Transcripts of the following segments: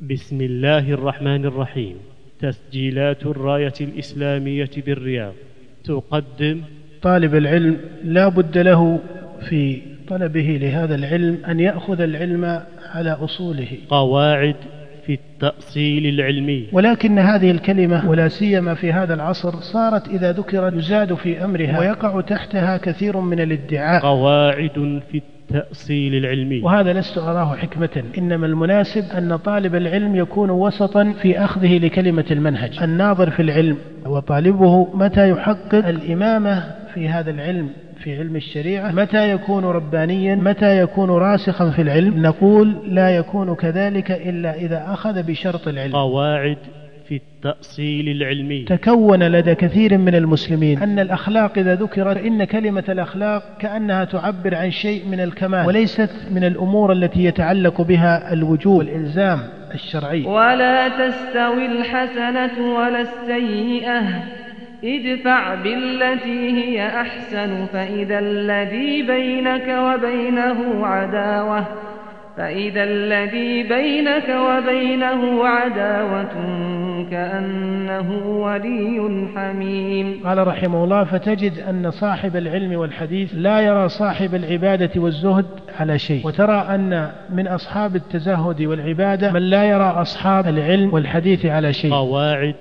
بسم الله الرحمن الرحيم. تسجيلات الراية الإسلامية بالرياض. تقدم طالب العلم لا بد له في طلبه لهذا العلم أن يأخذ العلم على أصوله. قواعد في التأصيل العلمي. ولكن هذه الكلمة ولا سيما في هذا العصر صارت إذا ذكرت يزاد في أمرها ويقع تحتها كثير من الادعاء. قواعد في التأصيل العلمي. وهذا لست أراه حكمة. إنما المناسب أن طالب العلم يكون وسطا في أخذه لكلمة المنهج. الناظر في العلم وطالبه متى يحقق الإمامة في هذا العلم في علم الشريعة. متى يكون ربانيا متى يكون راسخا في العلم. نقول لا يكون كذلك إلا إذا أخذ بشرط العلم. قواعد في التأصيل العلمي. تكون لدى كثير من المسلمين أن الأخلاق إذا ذكرت إن كلمة الأخلاق كأنها تعبر عن شيء من الكمال وليست من الأمور التي يتعلق بها الوجوب والإلزام الشرعي. ولا تستوي الحسنة ولا السيئة. ادفع بالتي هي أحسن فإذا الذي بينك وبينه عداوة. فإذا الذي بينك وبينه عداوة كأنه ولي حميم. قال رحمه الله فتجد أن صاحب العلم والحديث لا يرى صاحب العبادة والزهد على شيء وترى أن من أصحاب التزهد والعبادة من لا يرى أصحاب العلم والحديث على شيء. قواعد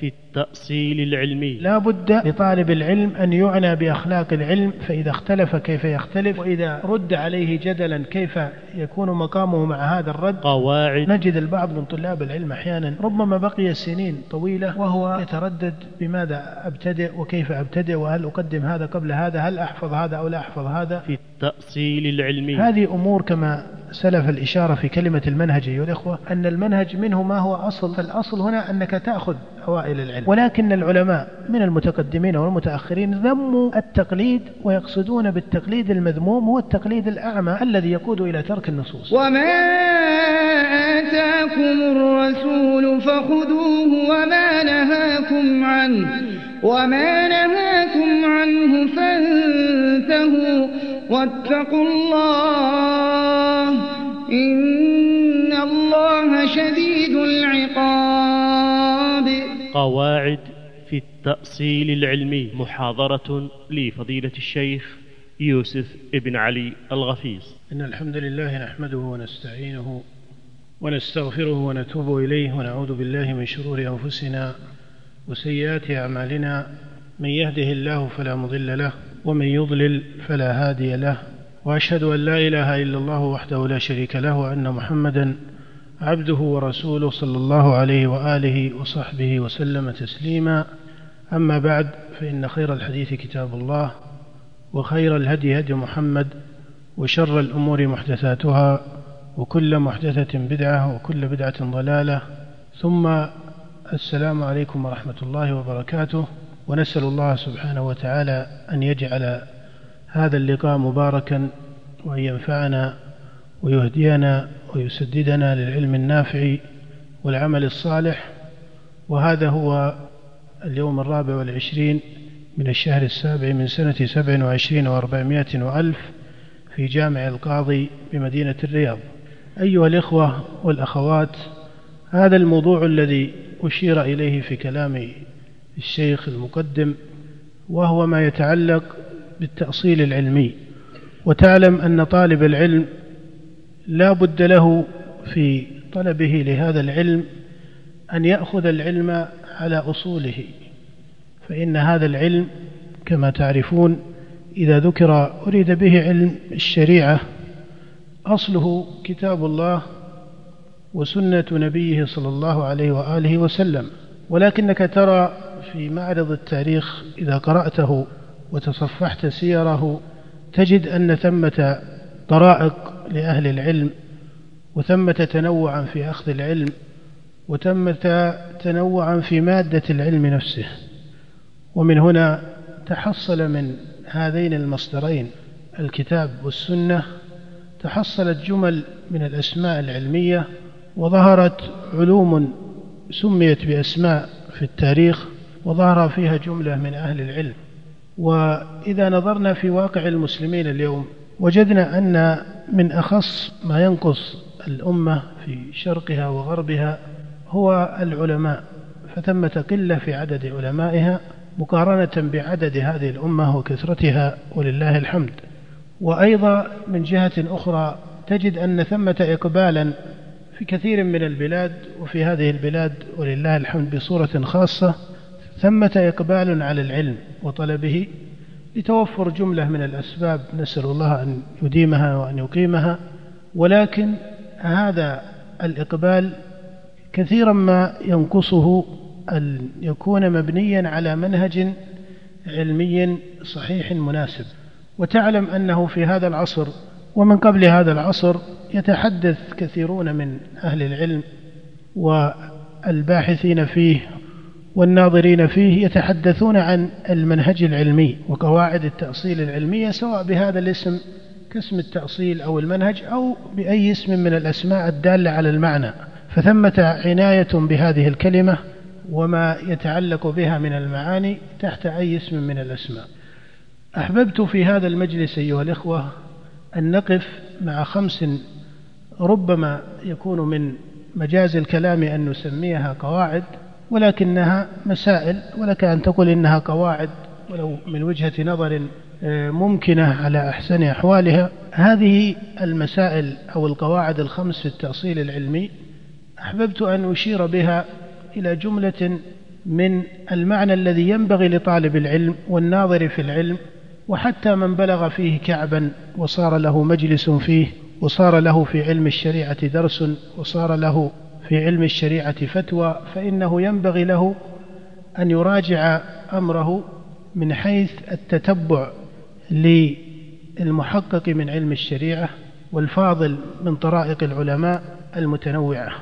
في التأصيل العلمي. لا بد لطالب العلم أن يعنى بأخلاق العلم فإذا اختلف كيف يختلف وإذا رد عليه جدلا كيف يكون مقامه مع هذا الرد. قواعد. نجد البعض من طلاب العلم أحيانا ربما بقي سنين طويلة وهو يتردد بماذا أبتدئ وكيف أبتدئ وهل أقدم هذا قبل هذا هل أحفظ هذا أو لا أحفظ هذا. في التأصيل العلمي. هذه أمور كما سلف الإشارة في كلمة المنهج أيها الإخوة أن المنهج منه ما هو أصل فالأصل هنا أنك تأخذ أوائل العلم. ولكن العلماء من المتقدمين والمتأخرين ذموا التقليد ويقصدون بالتقليد المذموم هو التقليد الأعمى الذي يقود إلى ترك النصوص. وما آتاكم الرسول فخذوه وما نهاكم عنه. وما نهاكم عنه فانتهوا. واتقوا الله إن قواعد في التأصيل العلمي محاضرة لفضيلة الشيخ يوسف ابن علي الغفيص. إن الحمد لله نحمده ونستعينه ونستغفره ونتوب إليه ونعوذ بالله من شرور أنفسنا وسيئات أعمالنا. من يهده الله فلا مضل له ومن يضلل فلا هادي له وأشهد أن لا إله إلا الله وحده لا شريك له وأن محمدا عبده ورسوله صلى الله عليه وآله وصحبه وسلم تسليما. أما بعد فإن خير الحديث كتاب الله وخير الهدي هدي محمد وشر الأمور محدثاتها وكل محدثة بدعة وكل بدعة ضلالة. ثم السلام عليكم ورحمة الله وبركاته. ونسأل الله سبحانه وتعالى أن يجعل هذا اللقاء مباركا وأن ينفعنا ويهدينا ويسددنا للعلم النافع والعمل الصالح. وهذا هو اليوم الرابع والعشرين من الشهر السابع من سنة سبع وعشرين وأربعمائة وألف في جامع القاضي بمدينة الرياض. أيها الإخوة والأخوات هذا الموضوع الذي أشير إليه في كلام الشيخ المقدم وهو ما يتعلق بالتأصيل العلمي. وتعلم أن طالب العلم لا بد له في طلبه لهذا العلم أن يأخذ العلم على أصوله فإن هذا العلم كما تعرفون إذا ذكر أريد به علم الشريعة أصله كتاب الله وسنة نبيه صلى الله عليه وآله وسلم. ولكنك ترى في معرض التاريخ إذا قرأته وتصفحت سيره تجد أن ثمة طرائق لأهل العلم وثمة تنوعا في أخذ العلم وثمة تنوعا في مادة العلم نفسه. ومن هنا تحصل من هذين المصدرين الكتاب والسنة تحصلت جمل من الأسماء العلمية وظهرت علوم سميت بأسماء في التاريخ وظهر فيها جملة من أهل العلم. وإذا نظرنا في واقع المسلمين اليوم وجدنا أن من أخص ما ينقص الأمة في شرقها وغربها هو العلماء فثمة قلة في عدد علمائها مقارنة بعدد هذه الأمة وكثرتها ولله الحمد. وأيضا من جهة أخرى تجد أن ثمة إقبالا في كثير من البلاد وفي هذه البلاد ولله الحمد بصورة خاصة ثمة إقبال على العلم وطلبه لتوفر جملة من الأسباب نسأل الله أن يديمها وأن يقيمها. ولكن هذا الإقبال كثيرا ما ينقصه أن يكون مبنيا على منهج علمي صحيح مناسب. وتعلم أنه في هذا العصر ومن قبل هذا العصر يتحدث كثيرون من أهل العلم والباحثين فيه والناظرين فيه يتحدثون عن المنهج العلمي وقواعد التأصيل العلمية سواء بهذا الاسم كاسم التأصيل أو المنهج أو بأي اسم من الأسماء الدالة على المعنى. فثمة عناية بهذه الكلمة وما يتعلق بها من المعاني تحت أي اسم من الأسماء. أحببت في هذا المجلس أيها الإخوة أن نقف مع خمس ربما يكون من مجاز الكلام أن نسميها قواعد ولكنها مسائل ولك أن تقول إنها قواعد ولو من وجهة نظر آه، ممكنة على أحسن أحوالها. هذه المسائل أو القواعد الخمس في التأصيل العلمي أحببت أن أشير بها إلى جملة من المعنى الذي ينبغي لطالب العلم والناظر في العلم وحتى من بلغ فيه كعبا وصار له مجلس فيه وصار له في علم الشريعة درس وصار له في علم الشريعة فتوى فإنه ينبغي له أن يراجع أمره من حيث التتبع للمحقق من علم الشريعة والفاضل من طرائق العلماء المتنوعة.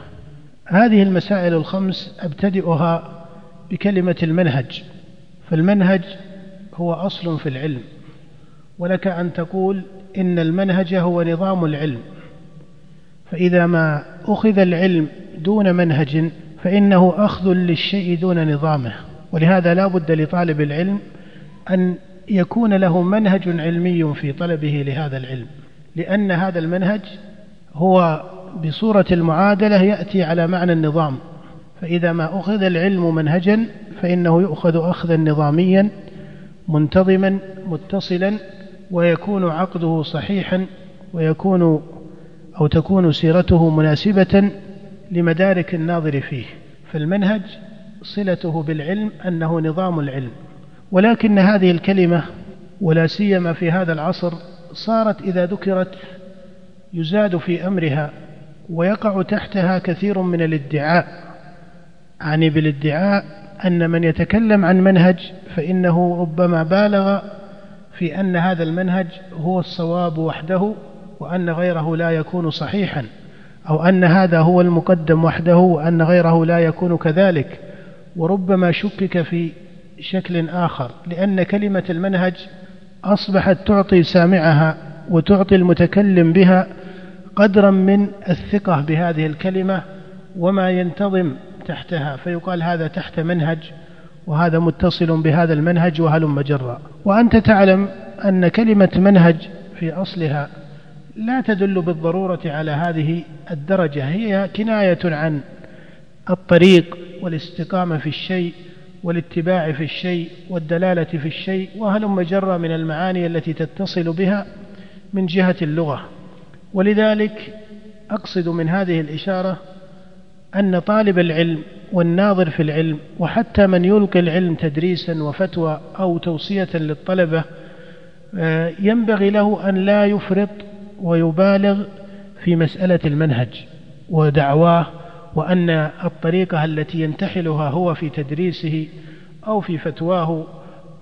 هذه المسائل الخمس أبتدئها بكلمة المنهج فالمنهج هو أصل في العلم. ولك أن تقول إن المنهج هو نظام العلم فإذا ما أخذ العلم دون منهج فإنه أخذ للشيء دون نظامه. ولهذا لا بد لطالب العلم أن يكون له منهج علمي في طلبه لهذا العلم. لأن هذا المنهج هو بصورة المعادلة يأتي على معنى النظام. فإذا ما أخذ العلم منهجا فإنه يؤخذ أخذا نظاميا منتظما متصلا ويكون عقده صحيحا ويكون أو تكون سيرته مناسبة لمدارك الناظر فيه. فالمنهج صلته بالعلم أنه نظام العلم. ولكن هذه الكلمة ولا سيما في هذا العصر صارت إذا ذكرت يزاد في أمرها ويقع تحتها كثير من الادعاء. يعني بالادعاء أن من يتكلم عن منهج فإنه ربما بالغ في أن هذا المنهج هو الصواب وحده وأن غيره لا يكون صحيحا. أو أن هذا هو المقدم وحده وأن غيره لا يكون كذلك وربما شكك في شكل آخر لأن كلمة المنهج أصبحت تعطي سامعها وتعطي المتكلم بها قدرا من الثقة بهذه الكلمة وما ينتظم تحتها فيقال هذا تحت منهج وهذا متصل بهذا المنهج وهلم جرا. وأنت تعلم أن كلمة منهج في أصلها لا تدل بالضرورة على هذه الدرجة. هي كناية عن الطريق والاستقامة في الشيء والاتباع في الشيء والدلالة في الشيء وهلم جرا من المعاني التي تتصل بها من جهة اللغة. ولذلك أقصد من هذه الإشارة أن طالب العلم والناظر في العلم وحتى من يلقي العلم تدريسا وفتوى أو توصية للطلبة آه، ينبغي له أن لا يفرط ويبالغ في مسألة المنهج ودعواه وأن الطريقة التي ينتحلها هو في تدريسه أو في فتواه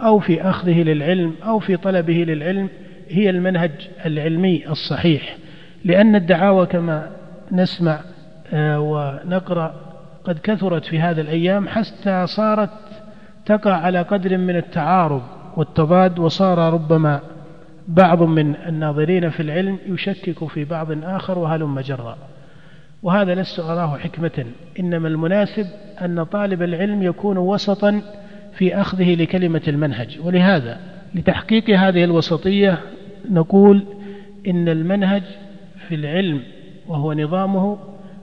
أو في أخذه للعلم أو في طلبه للعلم هي المنهج العلمي الصحيح. لأن الدعاوى كما نسمع آه، ونقرأ قد كثرت في هذه الأيام حتى صارت تقع على قدر من التعارض والتضاد وصار ربما بعض من الناظرين في العلم يشكك في بعض آخر وهلم جرا. وهذا لست أراه حكمة. إنما المناسب أن طالب العلم يكون وسطا في أخذه لكلمة المنهج. ولهذا لتحقيق هذه الوسطية نقول إن المنهج في العلم وهو نظامه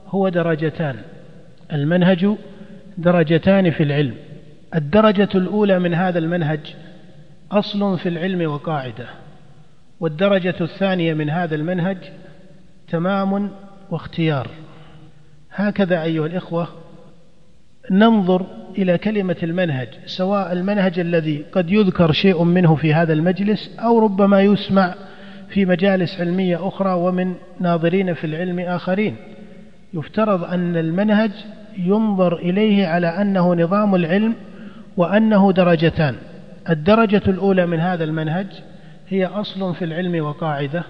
هو درجتان. المنهج درجتان في العلم. الدرجة الأولى من هذا المنهج أصل في العلم وقاعدة. والدرجة الثانية من هذا المنهج تمام واختيار. هكذا أيها الإخوة ننظر إلى كلمة المنهج سواء المنهج الذي قد يذكر شيء منه في هذا المجلس أو ربما يسمع في مجالس علمية أخرى ومن ناظرين في العلم آخرين. يفترض أن المنهج ينظر إليه على أنه نظام العلم وأنه درجتان. الدرجة الأولى من هذا المنهج هي أصل في العلم وقاعدة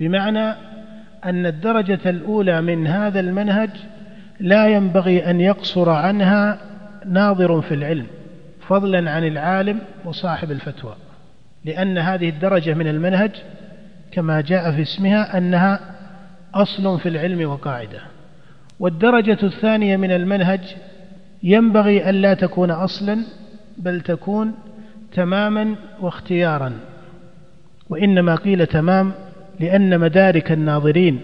بمعنى أن الدرجة الأولى من هذا المنهج لا ينبغي أن يقصر عنها ناظر في العلم فضلا عن العالم وصاحب الفتوى لأن هذه الدرجة من المنهج كما جاء في اسمها أنها أصل في العلم وقاعدة. والدرجة الثانية من المنهج ينبغي ألا تكون أصلا بل تكون تماما واختيارا. وإنما قيل تمام لأن مدارك الناظرين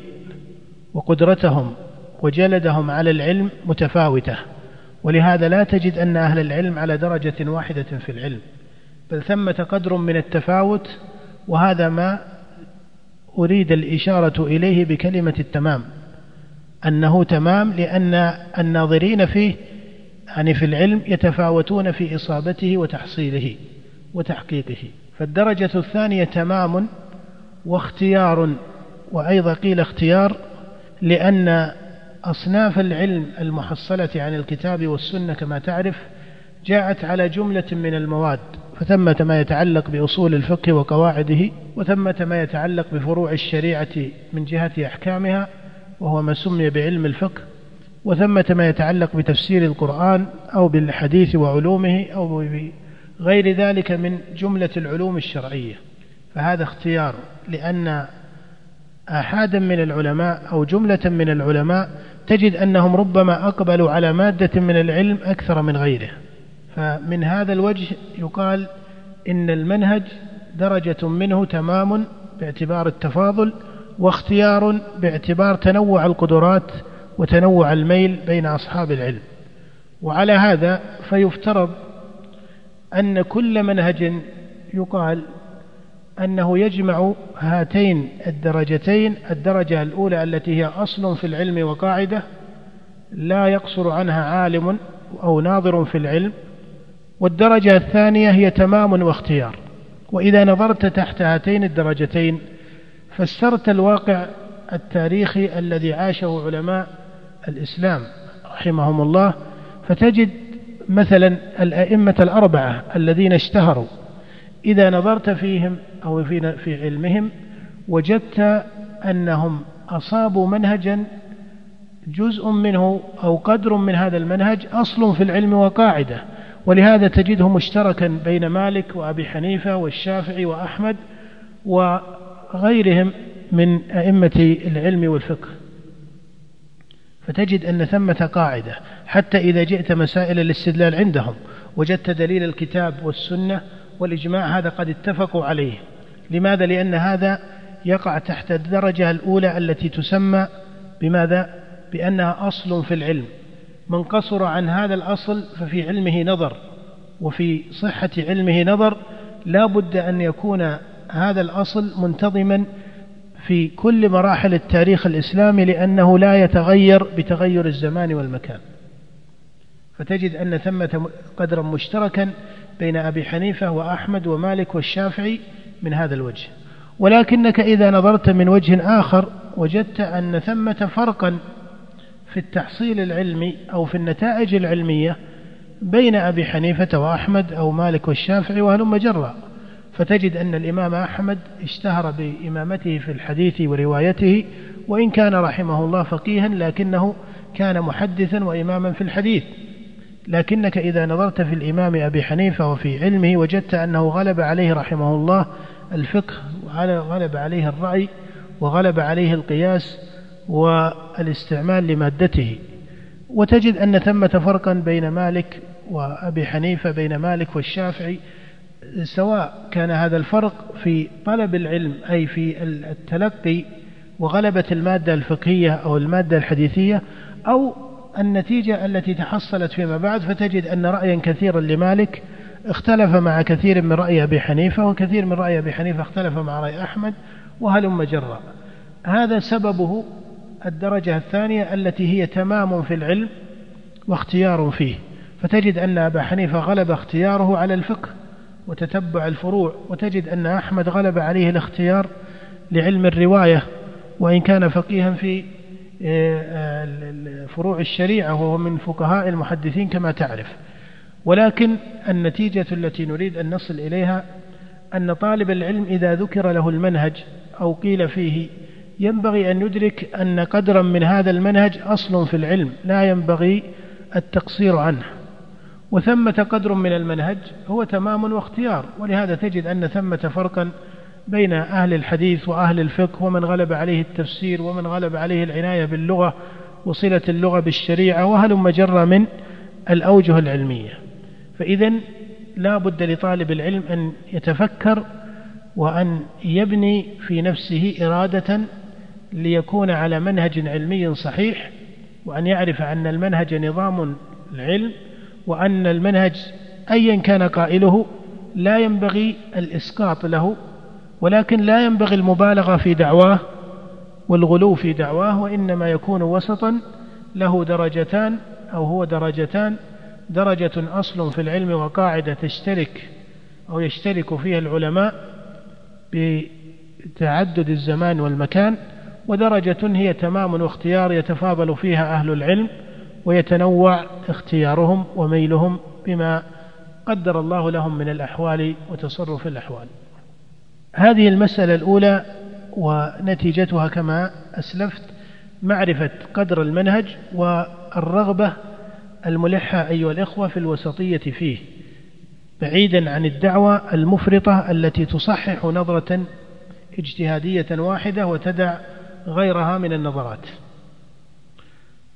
وقدرتهم وجلدهم على العلم متفاوتة ولهذا لا تجد أن أهل العلم على درجة واحدة في العلم بل ثمة قدر من التفاوت وهذا ما أريد الإشارة إليه بكلمة التمام أنه تمام لأن الناظرين فيه يعني في العلم يتفاوتون في إصابته وتحصيله وتحقيقه. فالدرجة الثانية تمام واختيار وأيضا قيل اختيار لأن أصناف العلم المحصلة عن الكتاب والسنة كما تعرف جاءت على جملة من المواد فثمة ما يتعلق بأصول الفقه وقواعده وثمة ما يتعلق بفروع الشريعة من جهة أحكامها وهو ما سمي بعلم الفقه وثمة ما يتعلق بتفسير القرآن أو بالحديث وعلومه أو بغير ذلك من جملة العلوم الشرعية. فهذا اختيار لأن آحادا من العلماء أو جملة من العلماء تجد أنهم ربما أقبلوا على مادة من العلم أكثر من غيره فمن هذا الوجه يقال إن المنهج درجة منه تمام باعتبار التفاضل واختيار باعتبار تنوع القدرات وتنوع الميل بين أصحاب العلم. وعلى هذا فيفترض أن كل منهج يقال أنه يجمع هاتين الدرجتين الدرجة الأولى التي هي أصل في العلم وقاعدة لا يقصر عنها عالم أو ناظر في العلم والدرجة الثانية هي تمام واختيار. وإذا نظرت تحت هاتين الدرجتين فسرت الواقع التاريخي الذي عاشه علماء الإسلام رحمهم الله فتجد مثلا الأئمة الأربعة الذين اشتهروا إذا نظرت فيهم أو في في علمهم وجدت أنهم أصابوا منهجا جزء منه أو قدر من هذا المنهج أصل في العلم وقاعدة. ولهذا تجده مشتركا بين مالك وأبي حنيفة والشافعي وأحمد وغيرهم من أئمة العلم والفقه. فتجد أن ثمة قاعدة حتى إذا جئت مسائل الاستدلال عندهم وجدت دليل الكتاب والسنة والإجماع هذا قد اتفقوا عليه لماذا؟ لأن هذا يقع تحت الدرجة الأولى التي تسمى بماذا؟ بأنها أصل في العلم من قصر عن هذا الأصل ففي علمه نظر وفي صحة علمه نظر لا بد أن يكون هذا الأصل منتظما في كل مراحل التاريخ الإسلامي لأنه لا يتغير بتغير الزمان والمكان. فتجد أن ثمة قدرا مشتركا بين أبي حنيفة وأحمد ومالك والشافعي من هذا الوجه. ولكنك إذا نظرت من وجه آخر وجدت أن ثمة فرقا في التحصيل العلمي أو في النتائج العلمية بين أبي حنيفة وأحمد أو مالك والشافعي وهلم جرا. فتجد أن الإمام أحمد اشتهر بإمامته في الحديث وروايته وإن كان رحمه الله فقيها لكنه كان محدثا وإماما في الحديث. لكنك إذا نظرت في الإمام أبي حنيفة وفي علمه وجدت أنه غلب عليه رحمه الله الفقه وغلب عليه الرأي وغلب عليه القياس والاستعمال لمادته. وتجد أن ثمة فرقا بين مالك وأبي حنيفة بين مالك والشافعي سواء كان هذا الفرق في طلب العلم أي في التلقي وغلبة المادة الفقهية أو المادة الحديثية أو النتيجة التي تحصلت فيما بعد فتجد أن رأيا كثيرا لمالك اختلف مع كثير من رأي أبي حنيفة وكثير من رأي أبي حنيفة اختلف مع رأي أحمد وهلم جرا هذا سببه الدرجة الثانية التي هي تمام في العلم واختيار فيه. فتجد أن أبا حنيفة غلب اختياره على الفقه وتتبع الفروع وتجد أن أحمد غلب عليه الاختيار لعلم الرواية وإن كان فقيها في آه، فروع الشريعة وهو من فقهاء المحدثين كما تعرف. ولكن النتيجة التي نريد أن نصل إليها أن طالب العلم إذا ذكر له المنهج أو قيل فيه ينبغي أن يدرك أن قدرا من هذا المنهج أصل في العلم لا ينبغي التقصير عنه. وثمة قدر من المنهج هو تمام واختيار ولهذا تجد أن ثمة فرقا بين أهل الحديث وأهل الفقه ومن غلب عليه التفسير ومن غلب عليه العناية باللغة وصلة اللغة بالشريعة وهلم جر من الأوجه العلمية. فإذا لا بد لطالب العلم أن يتفكر وأن يبني في نفسه إرادة ليكون على منهج علمي صحيح وأن يعرف أن المنهج نظام العلم وأن المنهج أيا كان قائله لا ينبغي الإسقاط له ولكن لا ينبغي المبالغة في دعواه والغلو في دعواه وإنما يكون وسطا له درجتان أو هو درجتان. درجة أصل في العلم وقاعدة تشترك أو يشترك فيها العلماء بتعدد الزمان والمكان ودرجة هي تمام واختيار يتفاضل فيها أهل العلم ويتنوع اختيارهم وميلهم بما قدر الله لهم من الأحوال وتصرف الأحوال. هذه المسألة الأولى ونتيجتها كما أسلفت معرفة قدر المنهج والرغبة الملحة أيها الإخوة في الوسطية فيه بعيدا عن الدعوة المفرطة التي تصحح نظرة اجتهادية واحدة وتدع غيرها من النظرات.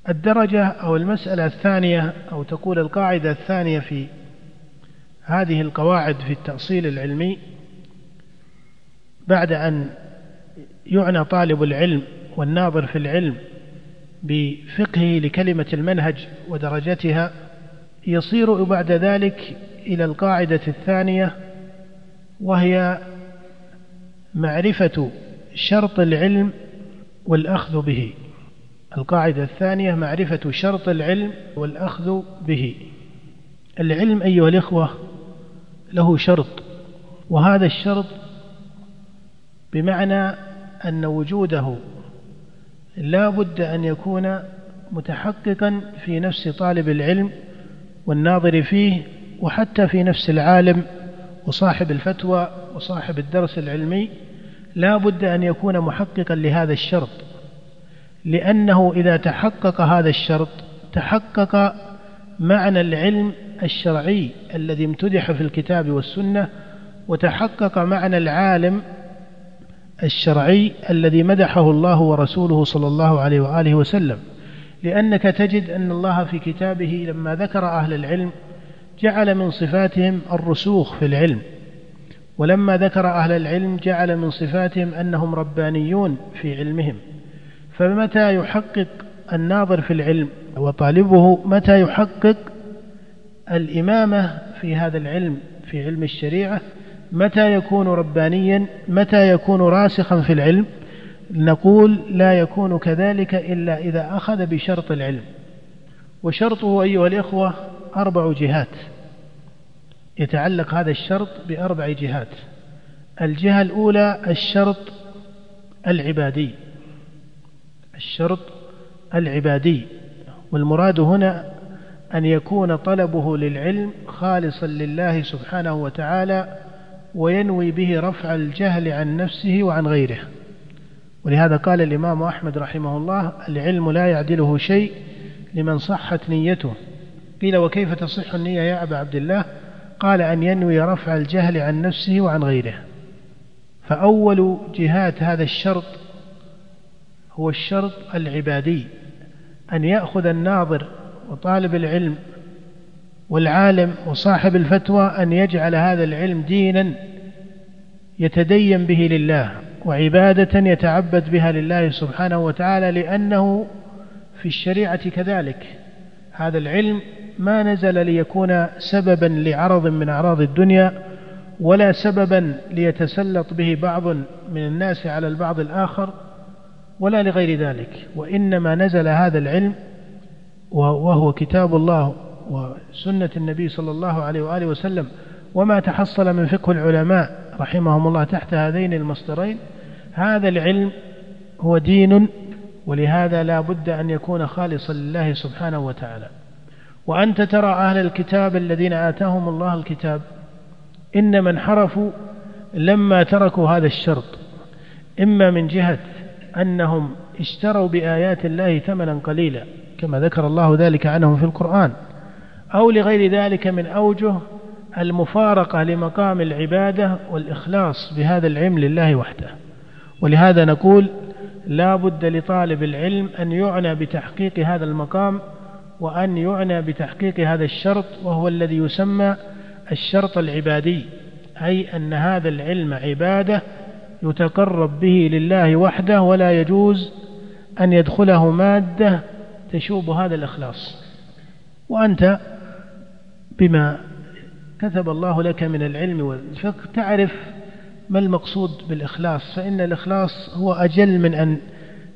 الدرجة أو المسألة الثانية أو تقول القاعدة الثانية في هذه القواعد في التأصيل العلمي بعد أن يعنى طالب العلم والناظر في العلم بفقهه لكلمة المنهج ودرجتها يصير بعد ذلك إلى القاعدة الثانية وهي معرفة شرط العلم والأخذ به. القاعدة الثانية معرفة شرط العلم والأخذ به. العلم أيها الإخوة له شرط وهذا الشرط بمعنى أن وجوده لا بد أن يكون متحققا في نفس طالب العلم والناظر فيه وحتى في نفس العالم وصاحب الفتوى وصاحب الدرس العلمي. لا بد أن يكون محققا لهذا الشرط. لأنه إذا تحقق هذا الشرط تحقق معنى العلم الشرعي الذي امتدح في الكتاب والسنة وتحقق معنى العالم الشرعي الذي مدحه الله ورسوله صلى الله عليه وآله وسلم. لأنك تجد أن الله في كتابه لما ذكر أهل العلم جعل من صفاتهم الرسوخ في العلم. ولما ذكر أهل العلم جعل من صفاتهم أنهم ربانيون في علمهم. فمتى يحقق الناظر في العلم؟ وطالبه متى يحقق الإمامة في هذا العلم في علم الشريعة؟ متى يكون ربانيا؟ متى يكون راسخا في العلم؟ نقول لا يكون كذلك إلا إذا أخذ بشرط العلم. وشرطه أيها الإخوة أربع جهات. يتعلق هذا الشرط بأربع جهات. الجهة الأولى الشرط العبادي. الشرط العبادي والمراد هنا أن يكون طلبه للعلم خالصا لله سبحانه وتعالى وينوي به رفع الجهل عن نفسه وعن غيره. ولهذا قال الإمام أحمد رحمه الله العلم لا يعدله شيء لمن صحت نيته. قيل وكيف تصح النية يا أبا عبد الله؟ قال أن ينوي رفع الجهل عن نفسه وعن غيره. فأول جهات هذا الشرط هو الشرط العبادي أن يأخذ الناظر وطالب العلم والعالم وصاحب الفتوى أن يجعل هذا العلم دينا يتدين به لله وعبادة يتعبد بها لله سبحانه وتعالى لأنه في الشريعة كذلك. هذا العلم ما نزل ليكون سببا لعرض من أعراض الدنيا ولا سببا ليتسلط به بعض من الناس على البعض الآخر. ولا لغير ذلك. وإنما نزل هذا العلم وهو كتاب الله وسنة النبي صلى الله عليه وآله وسلم. وما تحصل من فقه العلماء رحمهم الله تحت هذين المصدرين هذا العلم هو دين ولهذا لا بد أن يكون خالصا لله سبحانه وتعالى. وأنت ترى أهل الكتاب الذين آتاهم الله الكتاب إنما انحرفوا لما تركوا هذا الشرط. إما من جهة أنهم اشتروا بآيات الله ثمنا قليلا كما ذكر الله ذلك عنهم في القرآن أو لغير ذلك من أوجه المفارقة لمقام العبادة والإخلاص بهذا العلم لله وحده. ولهذا نقول لا بد لطالب العلم أن يعنى بتحقيق هذا المقام وأن يعنى بتحقيق هذا الشرط وهو الذي يسمى الشرط العبادي أي أن هذا العلم عبادة يتقرب به لله وحده ولا يجوز أن يدخله مادة تشوب هذا الإخلاص. وأنت بما كتب الله لك من العلم والفقه تعرف ما المقصود بالإخلاص فإن الإخلاص هو أجل من أن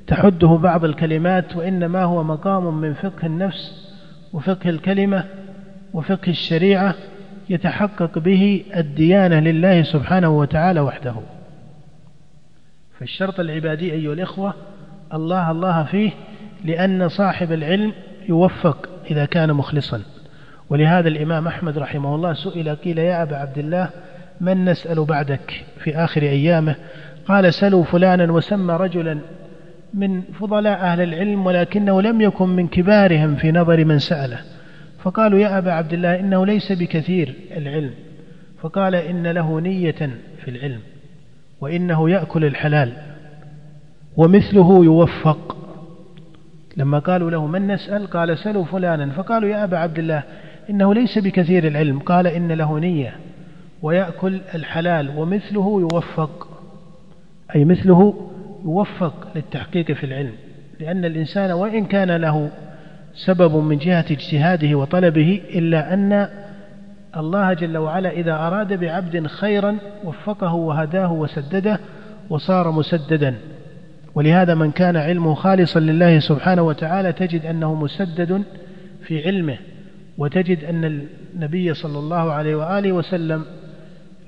تحده بعض الكلمات وإنما هو مقام من فقه النفس وفقه الكلمة وفقه الشريعة يتحقق به الديانة لله سبحانه وتعالى وحده. فالشرط العبادي أيها الإخوة الله الله فيه لأن صاحب العلم يوفق إذا كان مخلصا. ولهذا الإمام أحمد رحمه الله سئل قيل يا أبا عبد الله من نسأل بعدك في آخر أيامه؟ قال سلوا فلانا وسمى رجلا من فضلاء أهل العلم ولكنه لم يكن من كبارهم في نظر من سأله. فقالوا يا أبا عبد الله إنه ليس بكثير العلم. فقال إن له نية في العلم. وإنه يأكل الحلال ومثله يوفق. لما قالوا له من نسأل؟ قال سلوا فلانا. فقالوا يا أبا عبد الله إنه ليس بكثير العلم. قال إن له نية ويأكل الحلال ومثله يوفق. أي مثله يوفق للتحقيق في العلم. لأن الإنسان وإن كان له سبب من جهة اجتهاده وطلبه إلا أن الله جل وعلا إذا أراد بعبد خيرا وفقه وهداه وسدده وصار مسددا. ولهذا من كان علمه خالصا لله سبحانه وتعالى تجد أنه مسدد في علمه وتجد أن النبي صلى الله عليه وآله وسلم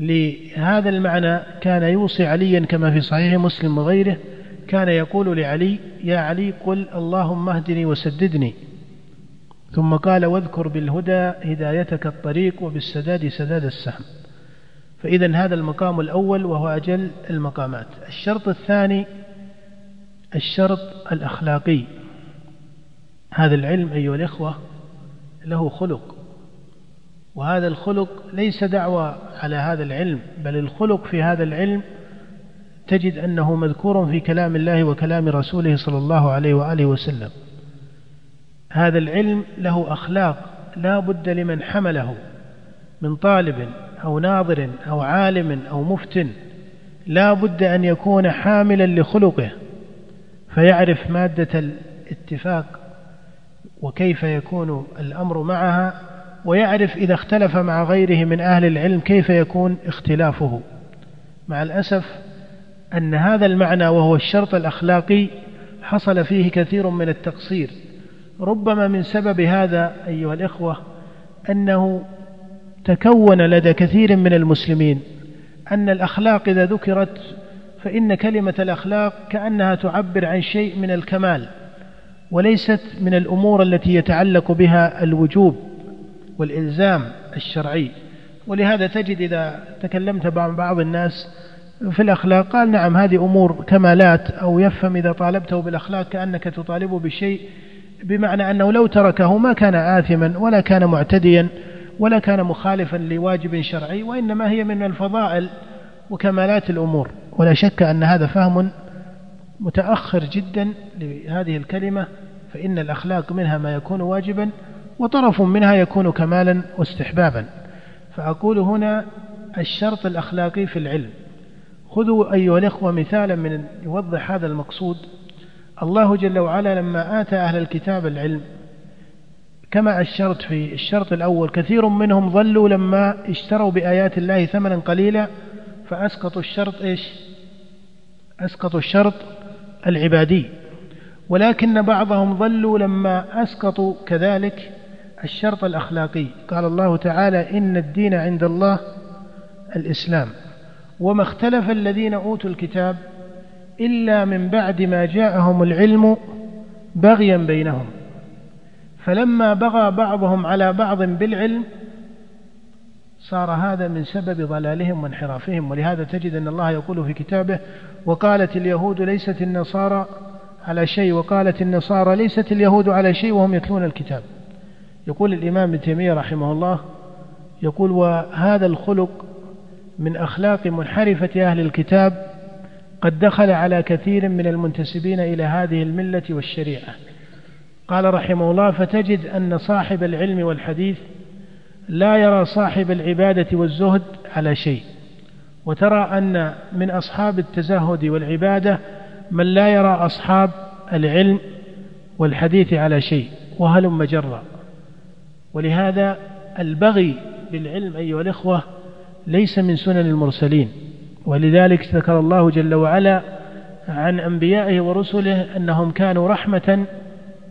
لهذا المعنى كان يوصي عليا كما في صحيح مسلم وغيره كان يقول لعلي يا علي قل اللهم اهدني وسددني. ثم قال واذكر بالهدى هدايتك الطريق وبالسداد سداد السهم. فإذا هذا المقام الأول وهو أجل المقامات. الشرط الثاني الشرط الأخلاقي. هذا العلم أيها الإخوة له خلق وهذا الخلق ليس دعوة على هذا العلم بل الخلق في هذا العلم تجد أنه مذكور في كلام الله وكلام رسوله صلى الله عليه وآله وسلم. هذا العلم له أخلاق لا بد لمن حمله من طالب أو ناظر أو عالم أو مفتن لا بد أن يكون حاملا لخلقه فيعرف مادة الاتفاق وكيف يكون الأمر معها ويعرف إذا اختلف مع غيره من أهل العلم كيف يكون اختلافه. مع الأسف أن هذا المعنى وهو الشرط الأخلاقي حصل فيه كثير من التقصير. ربما من سبب هذا أيها الإخوة أنه تكون لدى كثير من المسلمين أن الأخلاق إذا ذكرت فإن كلمة الأخلاق كأنها تعبر عن شيء من الكمال وليست من الأمور التي يتعلق بها الوجوب والإلزام الشرعي ولهذا تجد إذا تكلمت مع بعض الناس في الأخلاق قال نعم هذه أمور كمالات أو يفهم إذا طالبته بالأخلاق كأنك تطالبه بشيء بمعنى أنه لو تركه ما كان آثما ولا كان معتديا ولا كان مخالفا لواجب شرعي وإنما هي من الفضائل وكمالات الأمور. ولا شك أن هذا فهم متأخر جدا لهذه الكلمة فإن الأخلاق منها ما يكون واجبا وطرف منها يكون كمالا واستحبابا. فأقول هنا الشرط الأخلاقي في العلم. خذوا أيها الإخوة مثالا من يوضح هذا المقصود. الله جل وعلا لما آتى أهل الكتاب العلم كما أشرت في الشرط الأول كثير منهم ظلوا لما اشتروا بآيات الله ثمنا قليلا فأسقطوا الشرط إيش؟ أسقطوا الشرط العبادي. ولكن بعضهم ظلوا لما أسقطوا كذلك الشرط الأخلاقي. قال الله تعالى إن الدين عند الله الإسلام. وما اختلف الذين أوتوا الكتاب إلا من بعد ما جاءهم العلم بغيا بينهم. فلما بغى بعضهم على بعض بالعلم صار هذا من سبب ضلالهم وانحرافهم. ولهذا تجد أن الله يقول في كتابه وقالت اليهود ليست النصارى على شيء وقالت النصارى ليست اليهود على شيء وهم يتلون الكتاب. يقول الإمام ابن تيمية رحمه الله يقول وهذا الخلق من أخلاق منحرفة أهل الكتاب قد دخل على كثير من المنتسبين إلى هذه الملة والشريعة. قال رحمه الله فتجد أن صاحب العلم والحديث لا يرى صاحب العبادة والزهد على شيء وترى أن من أصحاب التزهد والعبادة من لا يرى أصحاب العلم والحديث على شيء وهلم جرا ولهذا البغي بالعلم أيها الإخوة ليس من سنن المرسلين ولذلك ذكر الله جل وعلا عن أنبيائه ورسله أنهم كانوا رحمة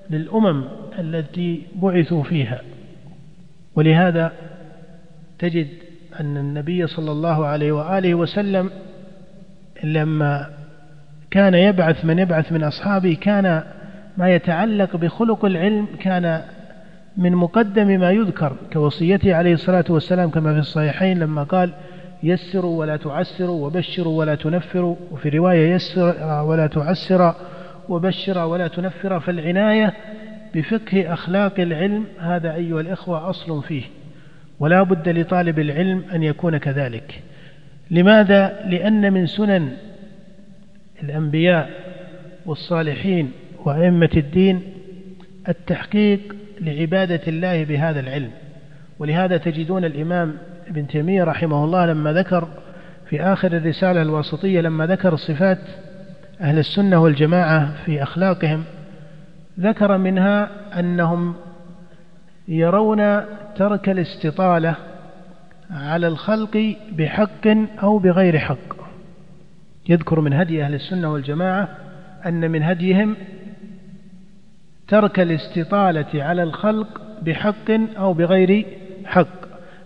للأمم التي بعثوا فيها. ولهذا تجد أن النبي صلى الله عليه وآله وسلم لما كان يبعث من يبعث من أصحابه كان ما يتعلق بخلق العلم كان من مقدم ما يذكر كوصيته عليه الصلاة والسلام كما في الصحيحين لما قال يسروا ولا تعسروا وبشروا ولا تنفروا وفي رواية يسر ولا تعسر وبشر ولا تنفر فالعناية بفقه أخلاق العلم هذا أيها الإخوة أصل فيه. ولا بد لطالب العلم أن يكون كذلك. لماذا؟ لأن من سنن الأنبياء والصالحين وأئمة الدين التحقيق لعبادة الله بهذا العلم. ولهذا تجدون الإمام ابن تيمية رحمه الله لما ذكر في آخر الرسالة الواسطية لما ذكر صفات أهل السنة والجماعة في أخلاقهم ذكر منها أنهم يرون ترك الاستطالة على الخلق بحق أو بغير حق. يذكر من هدي أهل السنة والجماعة أن من هديهم ترك الاستطالة على الخلق بحق أو بغير حق.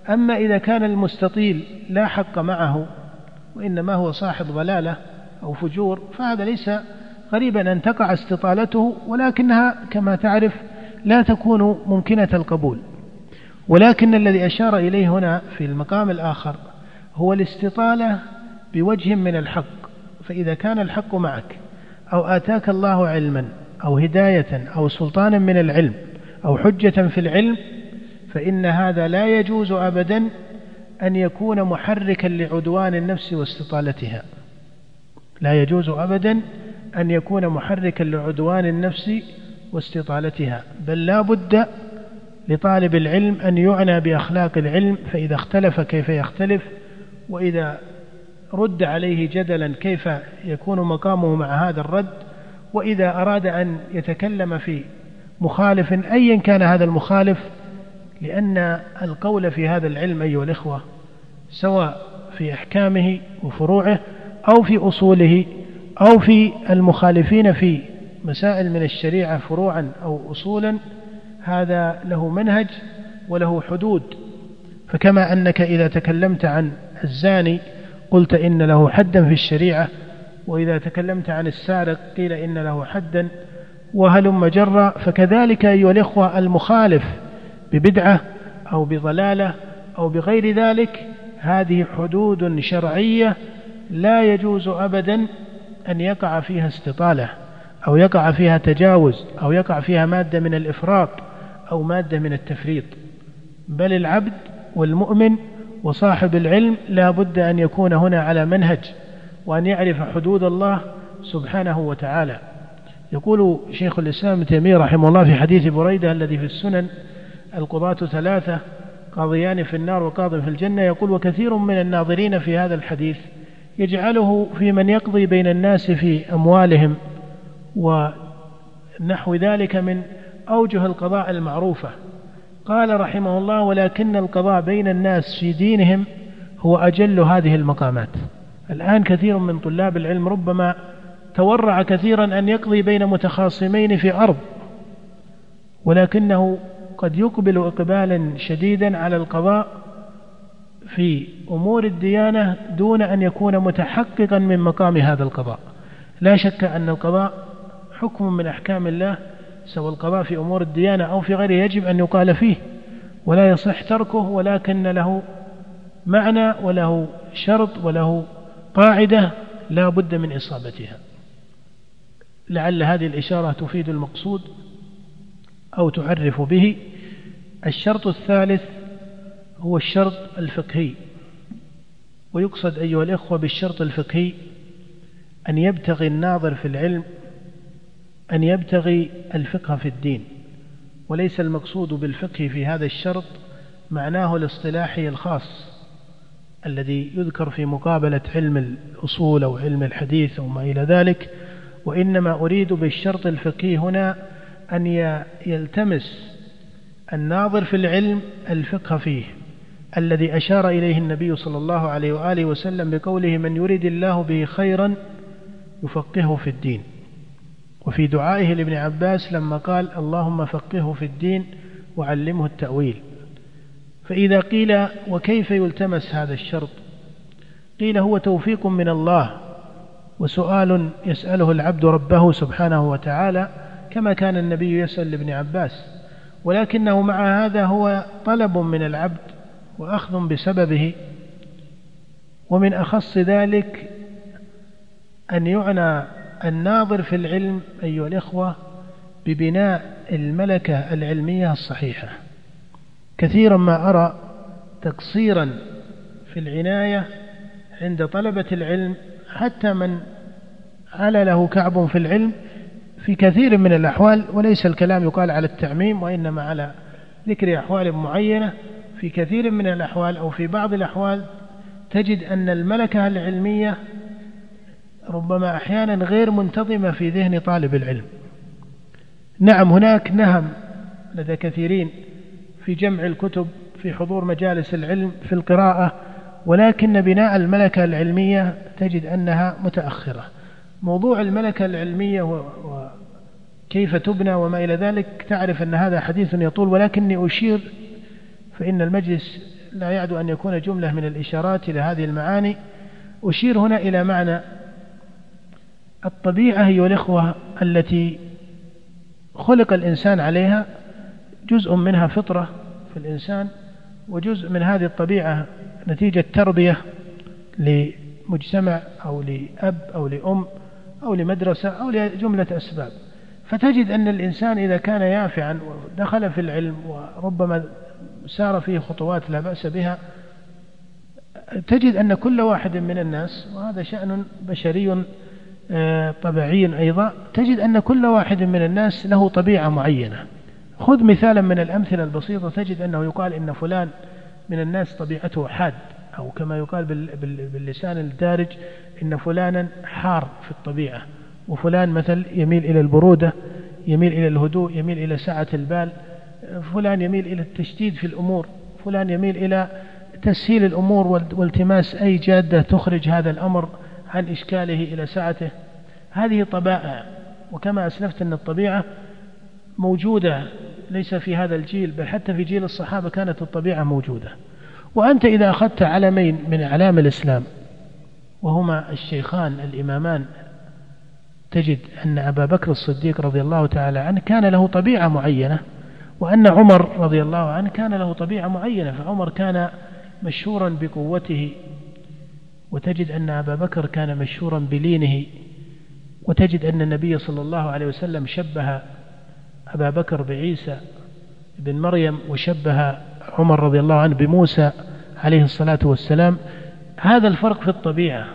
أما إذا كان المستطيل لا حق معه وإنما هو صاحب ضلالة أو فجور فهذا ليس غريبا أن تقع استطالته ولكنها كما تعرف لا تكون ممكنة القبول. ولكن الذي أشار إليه هنا في المقام الآخر هو الاستطالة بوجه من الحق. فإذا كان الحق معك أو آتاك الله علما أو هداية أو سلطانا من العلم أو حجة في العلم فإن هذا لا يجوز أبدا أن يكون محركا لعدوان النفس واستطالتها. لا يجوز أبدا أن يكون محركا لعدوان النفس واستطالتها. بل لا بد لطالب العلم أن يعنى بأخلاق العلم فإذا اختلف كيف يختلف وإذا رد عليه جدلا كيف يكون مقامه مع هذا الرد وإذا أراد أن يتكلم في مخالف أيا كان هذا المخالف لأن القول في هذا العلم أيها الإخوة سواء في أحكامه وفروعه أو في أصوله أو في المخالفين في مسائل من الشريعة فروعا أو أصولا هذا له منهج وله حدود. فكما أنك إذا تكلمت عن الزاني قلت إن له حدا في الشريعة وإذا تكلمت عن السارق قيل إن له حدا وهلم جرا فكذلك أيها الإخوة المخالف ببدعة أو بضلالة أو بغير ذلك هذه حدود شرعية لا يجوز أبدا أن يقع فيها استطالة أو يقع فيها تجاوز أو يقع فيها مادة من الإفراط أو مادة من التفريط. بل العبد والمؤمن وصاحب العلم لا بد أن يكون هنا على منهج وأن يعرف حدود الله سبحانه وتعالى. يقول شيخ الإسلام تيمية رحمه الله في حديث بريدة الذي في السنن القضاة ثلاثة قاضيان في النار وقاض في الجنة يقول وكثير من الناظرين في هذا الحديث يجعله في من يقضي بين الناس في أموالهم نحو ذلك من أوجه القضاء المعروفة. قال رحمه الله ولكن القضاء بين الناس في دينهم هو أجل هذه المقامات. الآن كثير من طلاب العلم ربما تورع كثيرا أن يقضي بين متخاصمين في أرض ولكنه قد يقبل إقبالا شديدا على القضاء في أمور الديانة دون أن يكون متحققا من مقام هذا القضاء. لا شك أن القضاء حكم من أحكام الله سواء القضاء في أمور الديانة أو في غيره يجب أن يقال فيه ولا يصح تركه ولكن له معنى وله شرط وله قاعدة لا بد من إصابتها. لعل هذه الإشارة تفيد المقصود أو تعرف به. الشرط الثالث هو الشرط الفقهي. ويقصد أيها الإخوة بالشرط الفقهي أن يبتغي الناظر في العلم أن يبتغي الفقه في الدين. وليس المقصود بالفقه في هذا الشرط معناه الاصطلاحي الخاص الذي يذكر في مقابلة علم الأصول أو علم الحديث أو ما إلى ذلك. وإنما أريد بالشرط الفقهي هنا أن يلتمس الناظر في العلم الفقه فيه الذي أشار إليه النبي صلى الله عليه وآله وسلم بقوله من يريد الله به خيرا يفقهه في الدين. وفي دعائه لابن عباس لما قال اللهم فقهه في الدين وعلمه التأويل. فإذا قيل وكيف يلتمس هذا الشرط؟ قيل هو توفيق من الله وسؤال يسأله العبد ربه سبحانه وتعالى كما كان النبي يسأل لابن عباس. ولكنه مع هذا هو طلب من العبد وأخذ بسببه ومن أخص ذلك أن يعنى الناظر في العلم أيها الإخوة ببناء الملكة العلمية الصحيحة. كثيرا ما أرى تقصيرا في العناية عند طلبة العلم حتى من على له كعب في العلم في كثير من الأحوال وليس الكلام يقال على التعميم وإنما على ذكر أحوال معينة. في كثير من الأحوال أو في بعض الأحوال تجد أن الملكة العلمية ربما أحيانا غير منتظمة في ذهن طالب العلم. نعم هناك نهم لدى كثيرين في جمع الكتب في حضور مجالس العلم في القراءة ولكن بناء الملكة العلمية تجد أنها متأخرة. موضوع الملكة العلمية وكيف تبنى وما إلى ذلك تعرف أن هذا حديث يطول ولكني أشير فإن المجلس لا يعد أن يكون جملة من الإشارات إلى هذه المعاني. أشير هنا إلى معنى الطبيعة أيها الإخوة التي خلق الإنسان عليها جزء منها فطرة في الإنسان وجزء من هذه الطبيعة نتيجة تربية لمجتمع أو لأب أو لأم. أو لمدرسة أو لجملة أسباب. فتجد أن الإنسان إذا كان يافعا ودخل في العلم وربما سار فيه خطوات لا بأس بها تجد أن كل واحد من الناس وهذا شأن بشري آه، طبيعي أيضا تجد أن كل واحد من الناس له طبيعة معينة. خذ مثالا من الأمثلة البسيطة تجد أنه يقال إن فلان من الناس طبيعته حاد أو كما يقال باللسان الدارج إن فلانا حار في الطبيعة وفلان مثل يميل إلى البرودة يميل إلى الهدوء يميل إلى سعة البال فلان يميل إلى التشديد في الأمور فلان يميل إلى تسهيل الأمور والتماس أي جادة تخرج هذا الأمر عن إشكاله إلى سعته هذه طبائع وكما أسلفت أن الطبيعة موجودة ليس في هذا الجيل بل حتى في جيل الصحابة كانت الطبيعة موجودة. وأنت إذا أخذت علمين من أعلام الإسلام وهما الشيخان الإمامان. تجد أن أبا بكر الصديق رضي الله تعالى عنه كان له طبيعة معينة وأن عمر رضي الله عنه كان له طبيعة معينة فعمر كان مشهورا بقوته. وتجد أن أبا بكر كان مشهورا بلينه. وتجد أن النبي صلى الله عليه وسلم شبه أبا بكر بعيسى بن مريم وشبه عمر رضي الله عنه بموسى عليه الصلاة والسلام. هذا الفرق في الطبيعة.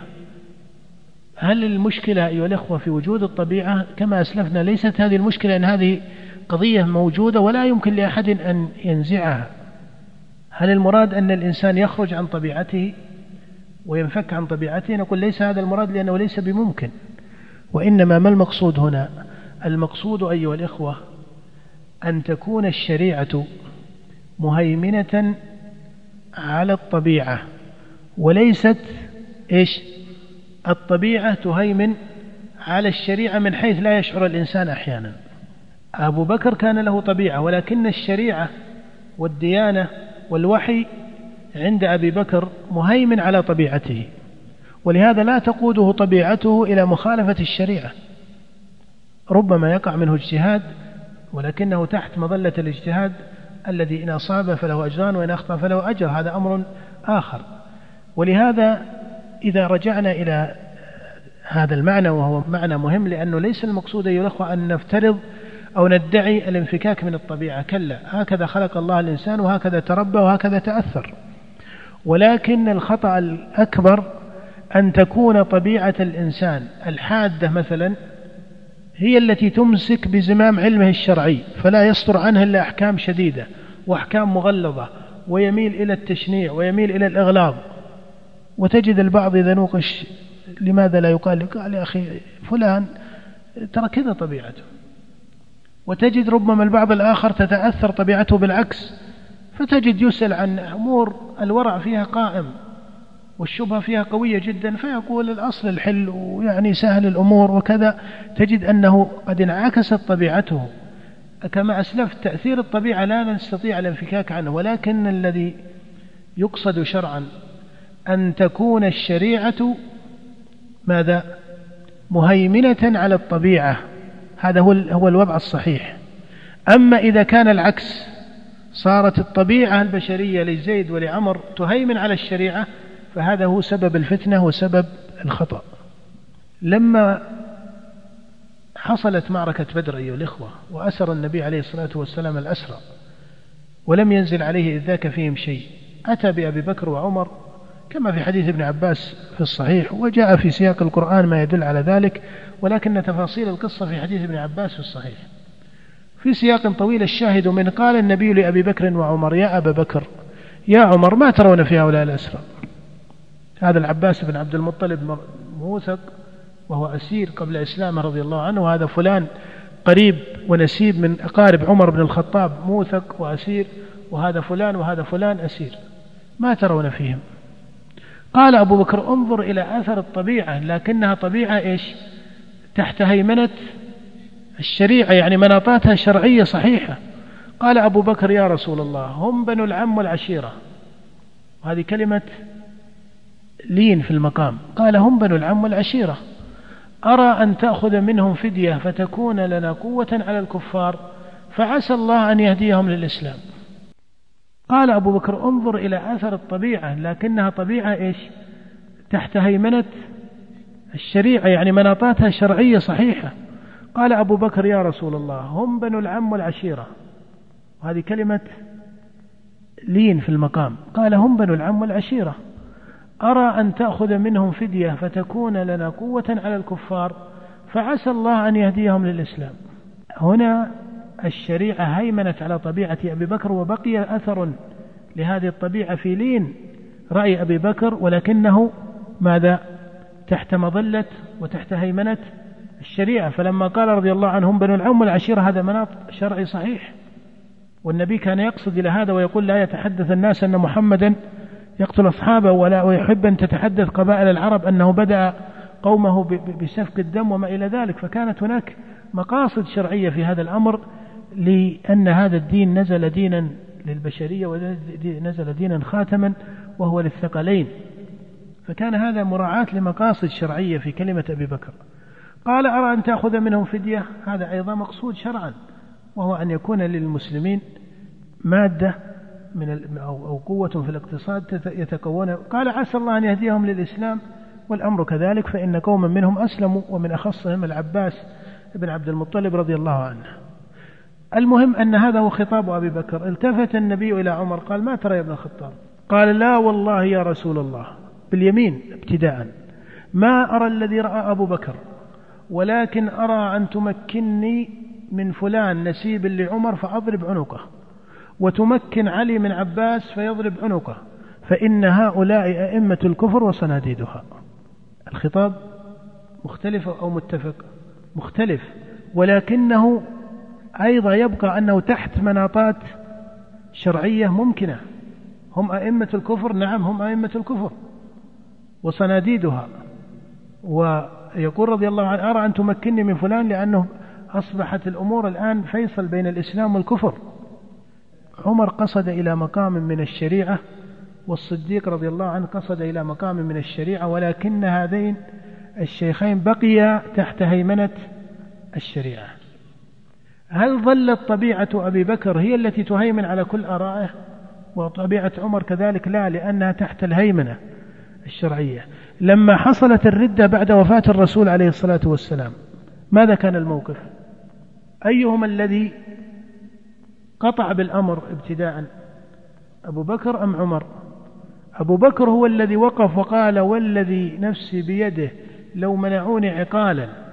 هل المشكلة أيها الأخوة في وجود الطبيعة؟ كما أسلفنا ليست هذه المشكلة أن هذه قضية موجودة ولا يمكن لأحد أن ينزعها. هل المراد أن الإنسان يخرج عن طبيعته وينفك عن طبيعته؟ نقول ليس هذا المراد لأنه ليس بممكن. وإنما ما المقصود هنا؟ المقصود أيها الإخوة أن تكون الشريعة مهيمنة على الطبيعة. وليست إيش؟ الطبيعة تهيمن على الشريعة من حيث لا يشعر الإنسان أحيانا. أبو بكر كان له طبيعة ولكن الشريعة والديانة والوحي عند أبي بكر مهيمن على طبيعته ولهذا لا تقوده طبيعته إلى مخالفة الشريعة. ربما يقع منه اجتهاد ولكنه تحت مظلة الاجتهاد الذي إن أصاب فله أجران وإن أخطأ فله أجر. هذا أمر آخر. ولهذا إذا رجعنا إلى هذا المعنى وهو معنى مهم لأنه ليس المقصود أيها الأخوة أن نفترض أو ندعي الانفكاك من الطبيعة. كلا هكذا خلق الله الإنسان وهكذا تربى وهكذا تأثر. ولكن الخطأ الأكبر أن تكون طبيعة الإنسان الحادة مثلا هي التي تمسك بزمام علمه الشرعي فلا يصدر عنها إلا أحكام شديدة وأحكام مغلظة ويميل إلى التشنيع ويميل إلى الإغلاظ. وتجد البعض إذا نوقش لماذا لا يقال قال يا أخي فلان ترى كذا طبيعته. وتجد ربما البعض الآخر تتأثر طبيعته بالعكس فتجد يسأل عن أمور الورع فيها قائم والشبهة فيها قوية جدا فيقول الأصل الحل ويعني سهل الأمور وكذا. تجد أنه قد انعكست طبيعته. كما أسلفت تأثير الطبيعة لا نستطيع الانفكاك عنه ولكن الذي يقصد شرعا أن تكون الشريعة ماذا؟ مهيمنة على الطبيعة. هذا هو هو الوضع الصحيح. أما إذا كان العكس صارت الطبيعة البشرية لزيد ولعمر تهيمن على الشريعة فهذا هو سبب الفتنة وسبب الخطأ. لما حصلت معركة بدر أيها الإخوة وأسر النبي عليه الصلاة والسلام الأسرى ولم ينزل عليه إذ ذاك فيهم شيء أتى بأبي بكر وعمر كما في حديث ابن عباس في الصحيح وجاء في سياق القرآن ما يدل على ذلك ولكن تفاصيل القصة في حديث ابن عباس في الصحيح. في سياق طويل الشاهد من قال النبي لأبي بكر وعمر يا أبا بكر يا عمر ما ترون في هؤلاء الأسرى؟ هذا العباس بن عبد المطلب موثق وهو أسير قبل إسلامه رضي الله عنه وهذا فلان قريب ونسيب من أقارب عمر بن الخطاب موثق وأسير وهذا فلان وهذا فلان أسير. ما ترون فيهم؟ قال أبو بكر انظر إلى أثر الطبيعة لكنها طبيعة إيش؟ تحت هيمنة الشريعة يعني مناطاتها شرعية صحيحة. قال أبو بكر يا رسول الله هم بنو العم والعشيرة. هذه كلمة لين في المقام. قال هم بنو العم والعشيرة. أرى أن تأخذ منهم فدية فتكون لنا قوة على الكفار فعسى الله أن يهديهم للإسلام. قال أبو بكر انظر إلى أثر الطبيعة لكنها طبيعة إيش؟ تحت هيمنة الشريعة يعني مناطاتها شرعية صحيحة. قال أبو بكر يا رسول الله هم بنو العم والعشيرة وهذه كلمة لين في المقام. قال هم بنو العم والعشيرة أرى أن تأخذ منهم فدية فتكون لنا قوة على الكفار فعسى الله أن يهديهم للإسلام. هنا الشريعة هيمنت على طبيعة أبي بكر وبقي أثر لهذه الطبيعة في لين رأي أبي بكر ولكنه ماذا؟ تحت مظلة وتحت هيمنة الشريعة. فلما قال رضي الله عنهم بنو العم والعشيرة هذا مناط شرعي صحيح. والنبي كان يقصد إلى هذا ويقول لا يتحدث الناس أن محمدا يقتل أصحابه ولا ويحب أن تتحدث قبائل العرب أنه بدأ قومه بسفك الدم وما إلى ذلك. فكانت هناك مقاصد شرعية في هذا الأمر. لأن هذا الدين نزل دينا للبشرية ونزل دينا خاتما وهو للثقلين. فكان هذا مراعاة لمقاصد شرعية في كلمة أبي بكر. قال أرى أن تأخذ منهم فدية؟ هذا أيضا مقصود شرعا وهو أن يكون للمسلمين مادة من أو قوة في الاقتصاد يتكون. قال عسى الله أن يهديهم للإسلام والأمر كذلك فإن قوما منهم أسلموا ومن أخصهم العباس بن عبد المطلب رضي الله عنه. المهم أن هذا هو خطاب أبي بكر. التفت النبي إلى عمر قال ما ترى يا ابن الخطاب؟ قال لا والله يا رسول الله. باليمين ابتداء ما أرى الذي رأى أبو بكر ولكن أرى أن تمكني من فلان نسيب لعمر فأضرب عنقه وتمكن علي من عباس فيضرب عنقه فإن هؤلاء أئمة الكفر وصناديدها. الخطاب مختلف أو متفق؟ مختلف ولكنه أيضا يبقى أنه تحت مناطات شرعية ممكنة. هم أئمة الكفر نعم هم أئمة الكفر. وصناديدها. ويقول رضي الله عنه أرى أن تمكنني من فلان لأنه أصبحت الأمور الآن فيصل بين الإسلام والكفر. عمر قصد إلى مقام من الشريعة والصديق رضي الله عنه قصد إلى مقام من الشريعة ولكن هذين الشيخين بقيا تحت هيمنة الشريعة. هل ظلت طبيعة أبي بكر هي التي تهيمن على كل آرائه؟ وطبيعة عمر كذلك لا لأنها تحت الهيمنة الشرعية. لما حصلت الردة بعد وفاة الرسول عليه الصلاة والسلام ماذا كان الموقف؟ أيهما الذي قطع بالأمر ابتداء أبو بكر أم عمر؟ أبو بكر هو الذي وقف وقال والذي نفسي بيده لو منعوني عقالا.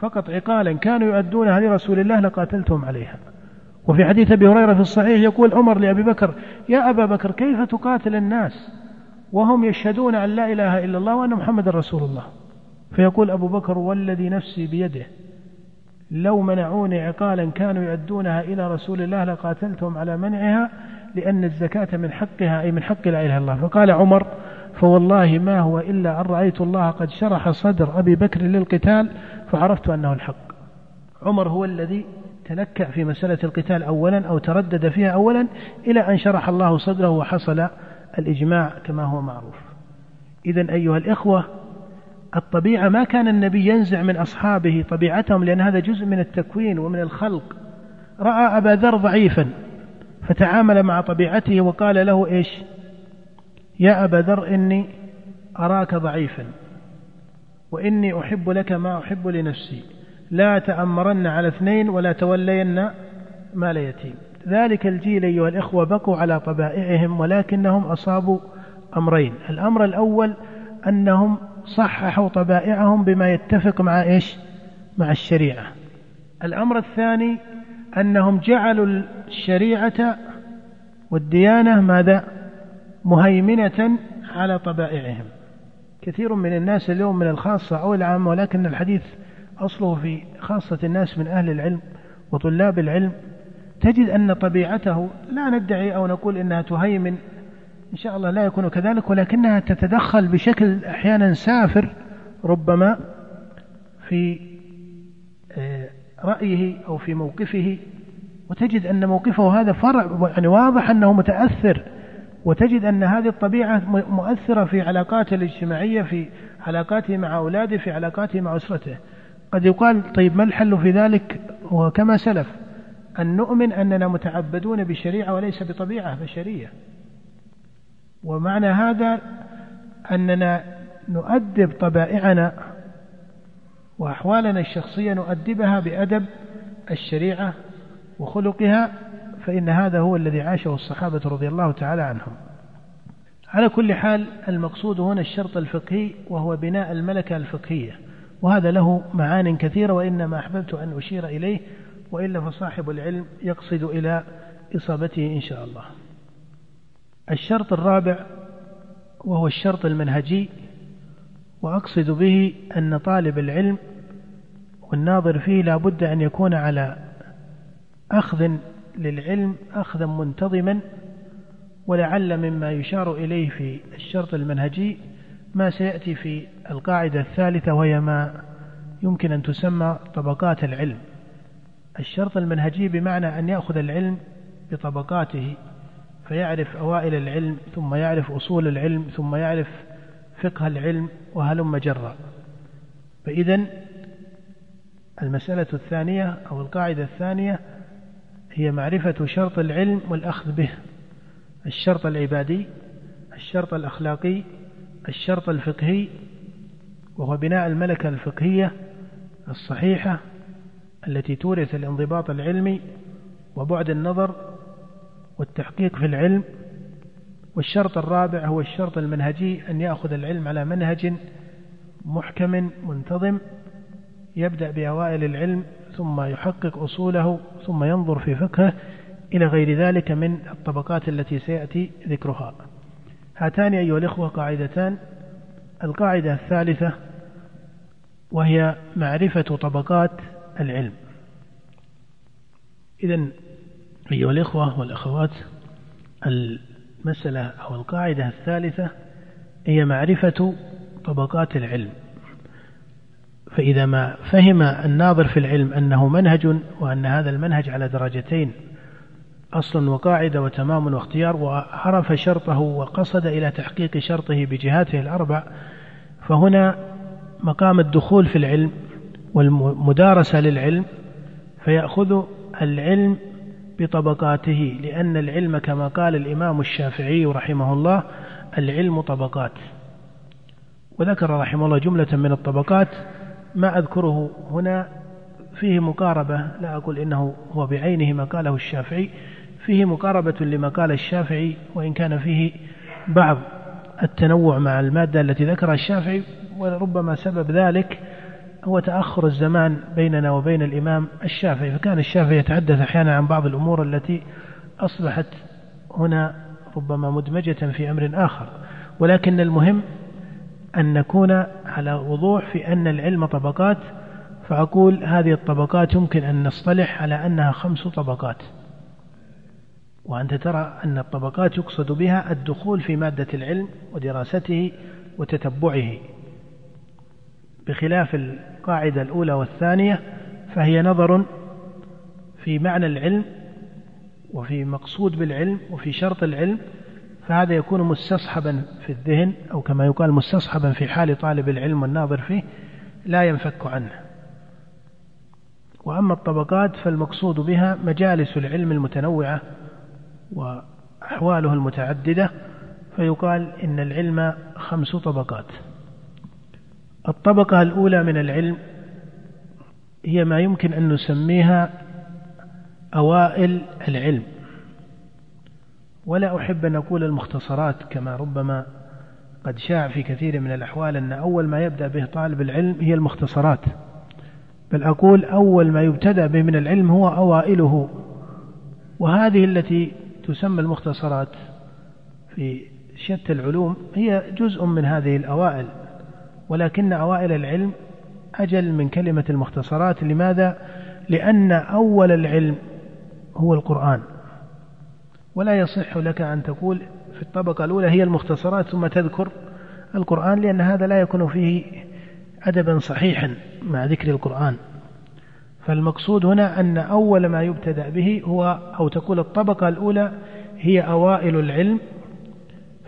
فقط عقالا كانوا يؤدونها لرسول الله لقاتلتهم عليها. وفي حديث أبي هريرة في الصحيح يقول عمر لأبي بكر يا أبا بكر كيف تقاتل الناس وهم يشهدون أن لا إله إلا الله وأن محمد رسول الله؟ فيقول أبو بكر والذي نفسي بيده لو منعوني عقالا كانوا يؤدونها إلى رسول الله لقاتلتهم على منعها لأن الزكاة من حقها أي من حق لا إله إلا الله. فقال عمر فوالله ما هو إلا أن رأيت الله قد شرح صدر أبي بكر للقتال فعرفت أنه الحق. عمر هو الذي تلكأ في مسألة القتال أولا أو تردد فيها أولا إلى أن شرح الله صدره وحصل الإجماع كما هو معروف. إذا أيها الإخوة الطبيعة ما كان النبي ينزع من أصحابه طبيعتهم لأن هذا جزء من التكوين ومن الخلق. رأى أبا ذر ضعيفا فتعامل مع طبيعته وقال له إيش؟ يا أبا ذر إني أراك ضعيفا وإني أحب لك ما أحب لنفسي. لا تأمرن على اثنين ولا تولين مال يتيم. ذلك الجيل أيها الإخوة بقوا على طبائعهم ولكنهم أصابوا أمرين. الأمر الأول أنهم صححوا طبائعهم بما يتفق مع إيش؟ مع الشريعة. الأمر الثاني أنهم جعلوا الشريعة والديانة ماذا؟ مهيمنة على طبائعهم. كثير من الناس اليوم من الخاصة أو العامة ولكن الحديث أصله في خاصة الناس من أهل العلم وطلاب العلم تجد أن طبيعته لا ندعي أو نقول إنها تهيمن إن شاء الله لا يكون كذلك ولكنها تتدخل بشكل أحيانا سافر ربما في آه، رأيه أو في موقفه وتجد أن موقفه هذا فرع يعني واضح أنه متأثر وتجد أن هذه الطبيعة مؤثرة في علاقاته الاجتماعية في علاقاته مع أولاده في علاقاته مع أسرته. قد يقال طيب ما الحل في ذلك؟ وكما سلف أن نؤمن أننا متعبدون بشريعة وليس بطبيعة بشرية. ومعنى هذا أننا نؤدب طبائعنا وأحوالنا الشخصية نؤدبها بأدب الشريعة وخلقها فإن هذا هو الذي عاشه الصحابة رضي الله تعالى عنهم. على كل حال المقصود هنا الشرط الفقهي وهو بناء الملكة الفقهية. وهذا له معان كثيرة وإنما أحببت أن أشير إليه وإلا فصاحب العلم يقصد إلى إصابته إن شاء الله. الشرط الرابع وهو الشرط المنهجي وأقصد به أن طالب العلم والناظر فيه لا بد أن يكون على أخذ للعلم أخذا منتظما ولعل مما يشار إليه في الشرط المنهجي ما سيأتي في القاعدة الثالثة وهي ما يمكن أن تسمى طبقات العلم. الشرط المنهجي بمعنى أن يأخذ العلم بطبقاته فيعرف أوائل العلم ثم يعرف أصول العلم ثم يعرف فقه العلم وهلم جرا. فإذا المسألة الثانية أو القاعدة الثانية هي معرفة شرط العلم والأخذ به. الشرط العبادي الشرط الأخلاقي الشرط الفقهي وهو بناء الملكة الفقهية الصحيحة التي تورث الانضباط العلمي وبعد النظر والتحقيق في العلم. والشرط الرابع هو الشرط المنهجي أن يأخذ العلم على منهج محكم منتظم يبدأ بأوائل العلم ثم يحقق أصوله ثم ينظر في فقهه إلى غير ذلك من الطبقات التي سيأتي ذكرها. هاتان أيها الإخوة قاعدتان. القاعدة الثالثة وهي معرفة طبقات العلم. إذا أيها الإخوة والأخوات المسألة أو القاعدة الثالثة هي معرفة طبقات العلم. فإذا ما فهم الناظر في العلم أنه منهج وأن هذا المنهج على درجتين أصل وقاعدة وتمام واختيار وعرف شرطه وقصد إلى تحقيق شرطه بجهاته الأربع فهنا مقام الدخول في العلم والمدارسة للعلم فيأخذ العلم بطبقاته لأن العلم كما قال الإمام الشافعي رحمه الله العلم طبقات. وذكر رحمه الله جملة من الطبقات ما أذكره هنا فيه مقاربة لا أقول إنه هو بعينه ما قاله الشافعي فيه مقاربة لما قال الشافعي وإن كان فيه بعض التنوع مع المادة التي ذكرها الشافعي وربما سبب ذلك هو تأخر الزمان بيننا وبين الإمام الشافعي. فكان الشافعي يتحدث أحيانا عن بعض الأمور التي أصبحت هنا ربما مدمجة في أمر آخر. ولكن المهم أن نكون على وضوح في أن العلم طبقات فأقول هذه الطبقات يمكن أن نصطلح على أنها خمس طبقات. وأنت ترى أن الطبقات يقصد بها الدخول في مادة العلم ودراسته وتتبعه. بخلاف القاعدة الأولى والثانية فهي نظر في معنى العلم وفي مقصود بالعلم وفي شرط العلم فهذا يكون مستصحبا في الذهن أو كما يقال مستصحبا في حال طالب العلم والناظر فيه لا ينفك عنه. وأما الطبقات فالمقصود بها مجالس العلم المتنوعة وأحواله المتعددة فيقال إن العلم خمس طبقات. الطبقة الأولى من العلم هي ما يمكن أن نسميها أوائل العلم. ولا أحب أن أقول المختصرات كما ربما قد شاع في كثير من الأحوال أن أول ما يبدأ به طالب العلم هي المختصرات. بل أقول أول ما يبتدأ به من العلم هو أوائله. وهذه التي تسمى المختصرات في شتى العلوم هي جزء من هذه الأوائل. ولكن أوائل العلم أجل من كلمة المختصرات. لماذا؟ لأن أول العلم هو القرآن. ولا يصح لك أن تقول في الطبقة الأولى هي المختصرات ثم تذكر القرآن لأن هذا لا يكون فيه أدبا صحيحا مع ذكر القرآن. فالمقصود هنا أن أول ما يبتدأ به هو أو تقول الطبقة الأولى هي أوائل العلم.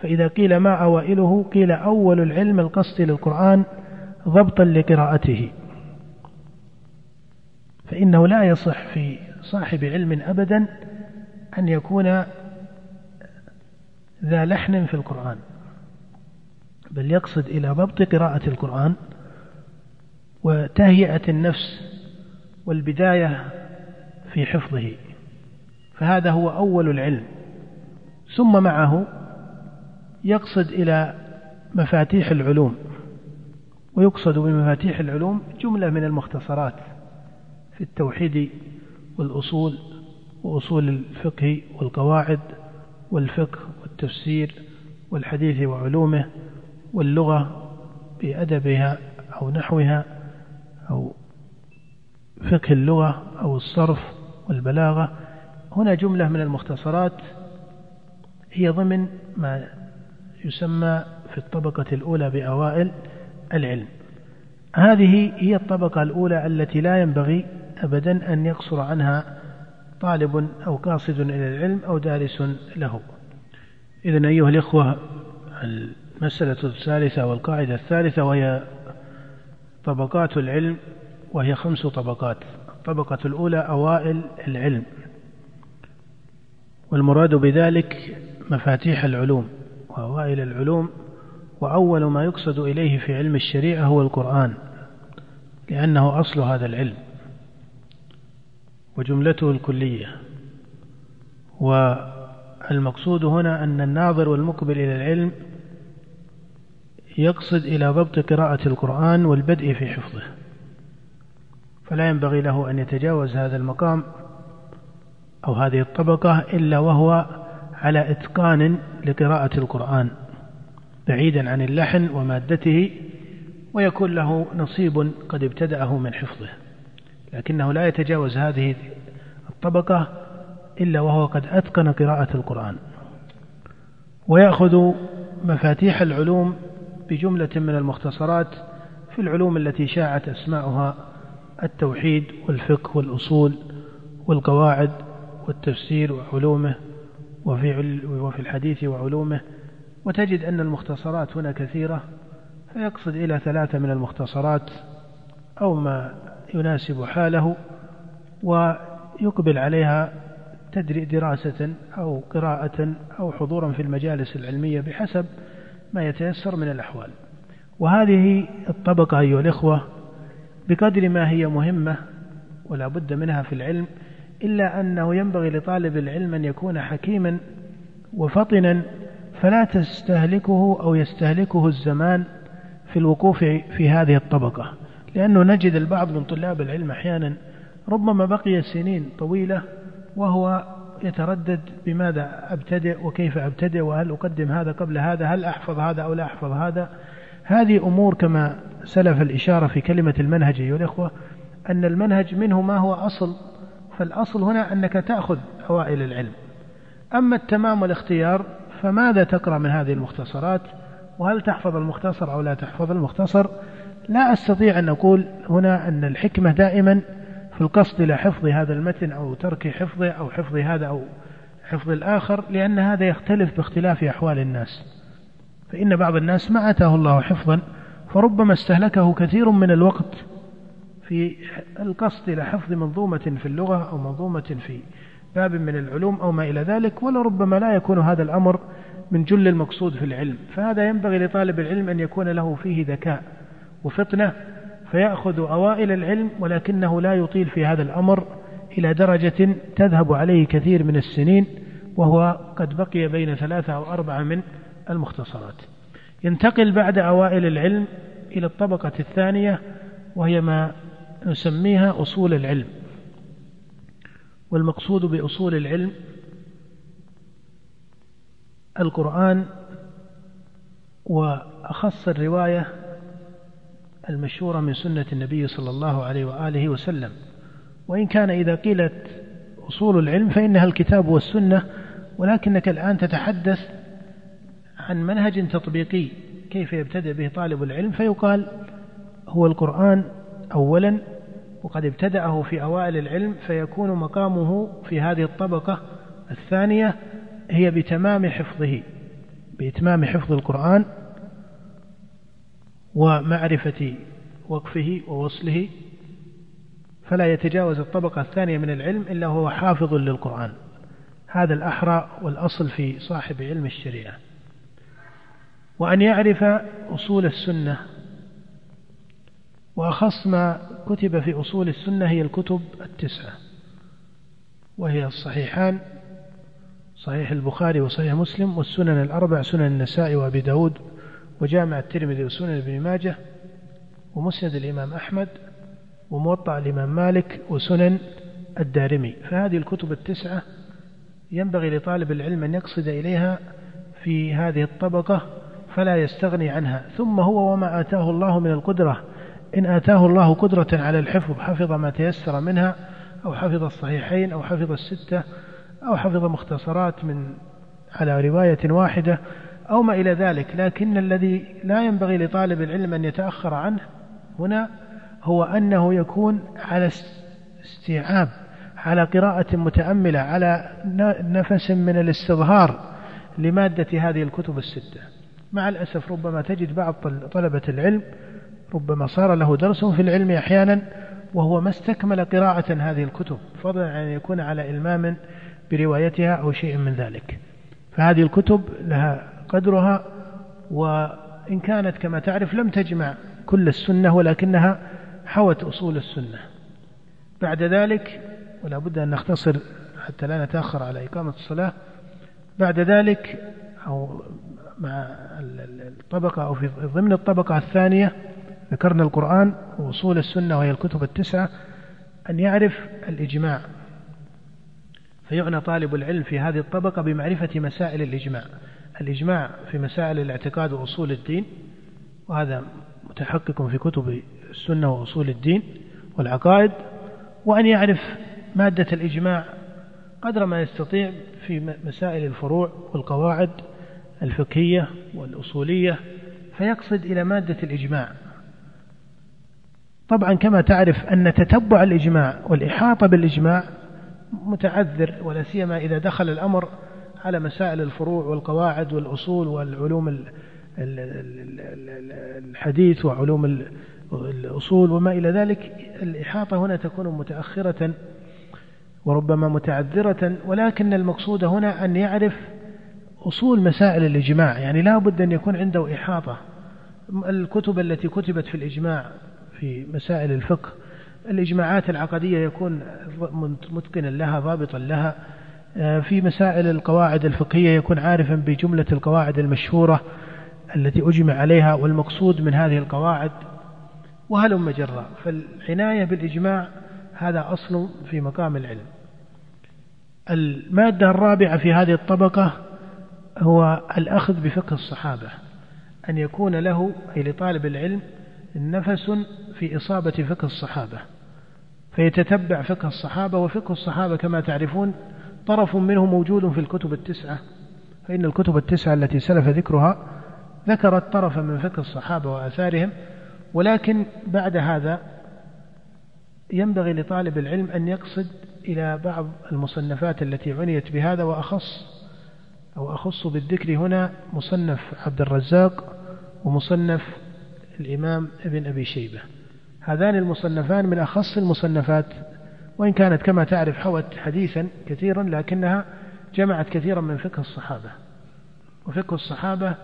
فإذا قيل ما أوائله قيل أول العلم القصد للقرآن ضبطا لقراءته. فإنه لا يصح في صاحب علم أبدا أن يكون ذا لحن في القرآن. بل يقصد إلى ضبط قراءة القرآن وتهيئة النفس والبداية في حفظه. فهذا هو أول العلم. ثم معه يقصد إلى مفاتيح العلوم. ويقصد بمفاتيح العلوم جملة من المختصرات في التوحيد والأصول وأصول الفقه والقواعد والفقه والتفسير والحديث وعلومه واللغة بأدبها أو نحوها أو فقه اللغة أو الصرف والبلاغة. هنا جملة من المختصرات هي ضمن ما يسمى في الطبقة الأولى بأوائل العلم. هذه هي الطبقة الأولى التي لا ينبغي أبدا أن يقصر عنها طالب أو قاصد إلى العلم أو دارس له. إذا أيها الإخوة المسألة الثالثة والقاعدة الثالثة وهي طبقات العلم وهي خمس طبقات. الطبقة الأولى أوائل العلم. والمراد بذلك مفاتيح العلوم وأوائل العلوم وأول ما يقصد إليه في علم الشريعة هو القرآن لأنه أصل هذا العلم. وجملته الكلية. والمقصود هنا أن الناظر والمقبل إلى العلم يقصد إلى ضبط قراءة القرآن والبدء في حفظه. فلا ينبغي له أن يتجاوز هذا المقام أو هذه الطبقة إلا وهو على إتقان لقراءة القرآن بعيدا عن اللحن ومادته ويكون له نصيب قد ابتدأه من حفظه. لكنه لا يتجاوز هذه الطبقة إلا وهو قد أتقن قراءة القرآن. ويأخذ مفاتيح العلوم بجملة من المختصرات في العلوم التي شاعت أسماؤها التوحيد والفقه والأصول والقواعد والتفسير وعلومه وفي وفي الحديث وعلومه. وتجد أن المختصرات هنا كثيرة فيقصد إلى ثلاثة من المختصرات أو ما يناسب حاله ويقبل عليها دراسة أو قراءة أو حضورا في المجالس العلمية بحسب ما يتيسر من الأحوال. وهذه الطبقة أيها الإخوة بقدر ما هي مهمة ولا بد منها في العلم إلا أنه ينبغي لطالب العلم أن يكون حكيما وفطنا فلا تستهلكه أو يستهلكه الزمان في الوقوف في هذه الطبقة. لأنه نجد البعض من طلاب العلم أحيانا ربما بقي سنين طويلة وهو يتردد بماذا أبتدئ وكيف أبتدئ وهل أقدم هذا قبل هذا هل أحفظ هذا أو لا أحفظ هذا هذه أمور كما سلف الإشارة في كلمة المنهج أيها الإخوة أن المنهج منه ما هو أصل فالأصل هنا أنك تأخذ أوائل العلم أما التمام والاختيار فماذا تقرأ من هذه المختصرات وهل تحفظ المختصر أو لا تحفظ المختصر لا أستطيع أن أقول هنا أن الحكمة دائما في القصد إلى حفظ هذا المتن أو ترك حفظه أو حفظ هذا أو حفظ الآخر لأن هذا يختلف باختلاف أحوال الناس. فإن بعض الناس ما أتاه الله حفظا فربما استهلكه كثير من الوقت في القصد إلى حفظ منظومة في اللغة أو منظومة في باب من العلوم أو ما إلى ذلك ولربما لا يكون هذا الأمر من جل المقصود في العلم. فهذا ينبغي لطالب العلم أن يكون له فيه ذكاء. وفطنة فيأخذ أوائل العلم ولكنه لا يطيل في هذا الأمر إلى درجة تذهب عليه كثير من السنين وهو قد بقي بين ثلاثة أو أربعة من المختصرات. ينتقل بعد أوائل العلم إلى الطبقة الثانية وهي ما نسميها أصول العلم. والمقصود بأصول العلم القرآن وأخص الرواية المشهورة من سنة النبي صلى الله عليه وآله وسلم. وإن كان إذا قيلت أصول العلم فإنها الكتاب والسنة ولكنك الآن تتحدث عن منهج تطبيقي. كيف يبتدئ به طالب العلم؟ فيقال هو القرآن أولا وقد ابتدأه في أوائل العلم فيكون مقامه في هذه الطبقة الثانية هي بتمام حفظه بإتمام حفظ القرآن. ومعرفة وقفه ووصله فلا يتجاوز الطبقة الثانية من العلم إلا هو حافظ للقرآن. هذا الأحرى والأصل في صاحب علم الشريعة. وأن يعرف أصول السنة وأخص ما كتب في أصول السنة هي الكتب التسعة وهي الصحيحان صحيح البخاري وصحيح مسلم والسنن الأربع سنن النساء وأبي داود وجامع الترمذي وسنن ابن ماجه ومسند الإمام أحمد وموطأ الإمام مالك وسنن الدارمي. فهذه الكتب التسعة ينبغي لطالب العلم أن يقصد إليها في هذه الطبقة فلا يستغني عنها. ثم هو وما آتاه الله من القدرة. إن آتاه الله قدرة على الحفظ حفظ ما تيسر منها أو حفظ الصحيحين أو حفظ الستة أو حفظ مختصرات من على رواية واحدة أو ما إلى ذلك لكن الذي لا ينبغي لطالب العلم أن يتأخر عنه هنا هو أنه يكون على استيعاب على قراءة متأملة على نفس من الاستظهار لمادة هذه الكتب الستة. مع الأسف ربما تجد بعض طلبة العلم ربما صار له درس في العلم أحيانا وهو ما استكمل قراءة هذه الكتب فضلا عن أن يكون على إلمام بروايتها أو شيء من ذلك. فهذه الكتب لها قدرها وإن كانت كما تعرف لم تجمع كل السنة ولكنها حوت أصول السنة. بعد ذلك ولا بد أن نختصر حتى لا نتأخر على إقامة الصلاة بعد ذلك أو مع الطبقة أو في ضمن الطبقة الثانية ذكرنا القرآن وأصول السنة وهي الكتب التسعة أن يعرف الإجماع. فيعنى طالب العلم في هذه الطبقة بمعرفة مسائل الإجماع. الإجماع في مسائل الاعتقاد وأصول الدين وهذا متحقق في كتب السنة وأصول الدين والعقائد. وأن يعرف مادة الإجماع قدر ما يستطيع في مسائل الفروع والقواعد الفقهية والأصولية فيقصد إلى مادة الإجماع. طبعا كما تعرف أن تتبع الإجماع والإحاطة بالإجماع متعذر ولا سيما إذا دخل الأمر على مسائل الفروع والقواعد والأصول والعلوم الحديث وعلوم الأصول وما إلى ذلك الإحاطة هنا تكون متأخرة وربما متعذرة ولكن المقصود هنا أن يعرف أصول مسائل الإجماع يعني لا بد أن يكون عنده إحاطة. الكتب التي كتبت في الإجماع في مسائل الفقه الإجماعات العقدية يكون متقنا لها ضابطا لها. في مسائل القواعد الفقهية يكون عارفا بجملة القواعد المشهورة التي أجمع عليها والمقصود من هذه القواعد وهلم جرا فالعناية بالإجماع هذا أصل في مقام العلم. المادة الرابعة في هذه الطبقة هو الأخذ بفقه الصحابة أن يكون له أي لطالب العلم نفس في إصابة فقه الصحابة فيتتبع فقه الصحابة وفقه الصحابة كما تعرفون طرف منه موجود في الكتب التسعة فإن الكتب التسعة التي سلف ذكرها ذكرت طرفا من فقه الصحابة وآثارهم ولكن بعد هذا ينبغي لطالب العلم أن يقصد إلى بعض المصنفات التي عنيت بهذا وأخص أو أخص بالذكر هنا مصنف عبد الرزاق ومصنف الإمام ابن أبي شيبة. هذان المصنفان من أخص المصنفات وإن كانت كما تعرف حوت حديثا كثيرا لكنها جمعت كثيرا من فقه الصحابة. وفقه الصحابة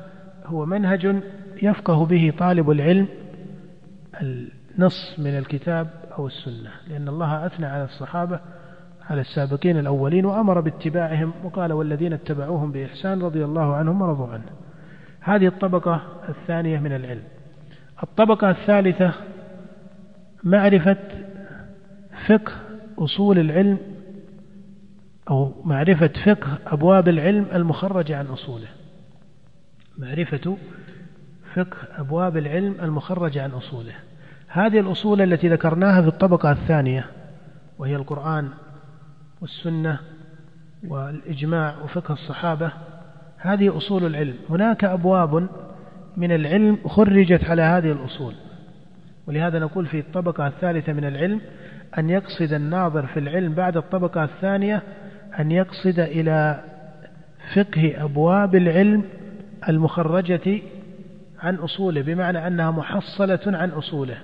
هو منهج يفقه به طالب العلم النص من الكتاب أو السنة لأن الله أثنى على الصحابة على السابقين الأولين وأمر باتباعهم وقال والذين اتبعوهم بإحسان رضي الله عنهم ورضوا عنه. هذه الطبقة الثانية من العلم. الطبقة الثالثة معرفة فقه أصول العلم أو معرفة فقه أبواب العلم المخرجة عن أصوله. معرفة فقه أبواب العلم المخرجة عن أصوله. هذه الأصول التي ذكرناها في الطبقة الثانية وهي القرآن والسنة والإجماع وفقه الصحابة هذه أصول العلم. هناك أبواب من العلم خرجت على هذه الأصول. ولهذا نقول في الطبقة الثالثة من العلم أن يقصد الناظر في العلم بعد الطبقة الثانية أن يقصد إلى فقه أبواب العلم المخرجة عن أصوله بمعنى أنها محصلة عن أصوله.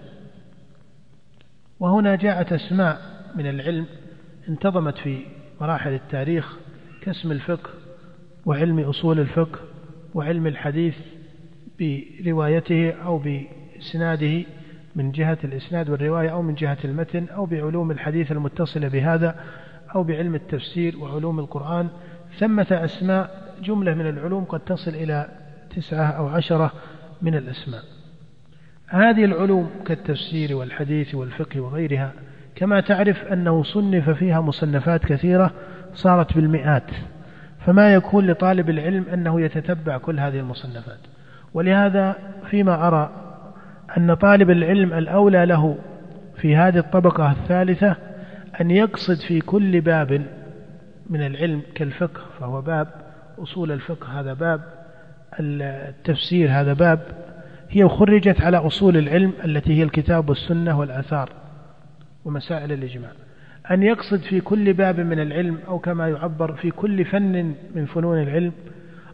وهنا جاءت أسماء من العلم انتظمت في مراحل التاريخ كاسم الفقه وعلم أصول الفقه وعلم الحديث بروايته أو بإسناده. من جهة الإسناد والرواية أو من جهة المتن أو بعلوم الحديث المتصلة بهذا أو بعلم التفسير وعلوم القرآن. ثمة أسماء جملة من العلوم قد تصل إلى تسعة أو عشرة من الأسماء. هذه العلوم كالتفسير والحديث والفقه وغيرها كما تعرف أنه صنف فيها مصنفات كثيرة صارت بالمئات. فما يكون لطالب العلم أنه يتتبع كل هذه المصنفات. ولهذا فيما أرى أن طالب العلم الأولى له في هذه الطبقة الثالثة أن يقصد في كل باب من العلم كالفقه فهو باب أصول الفقه هذا باب التفسير هذا باب هي خرجت على أصول العلم التي هي الكتاب والسنة والآثار ومسائل الإجماع. أن يقصد في كل باب من العلم أو كما يعبر في كل فن من فنون العلم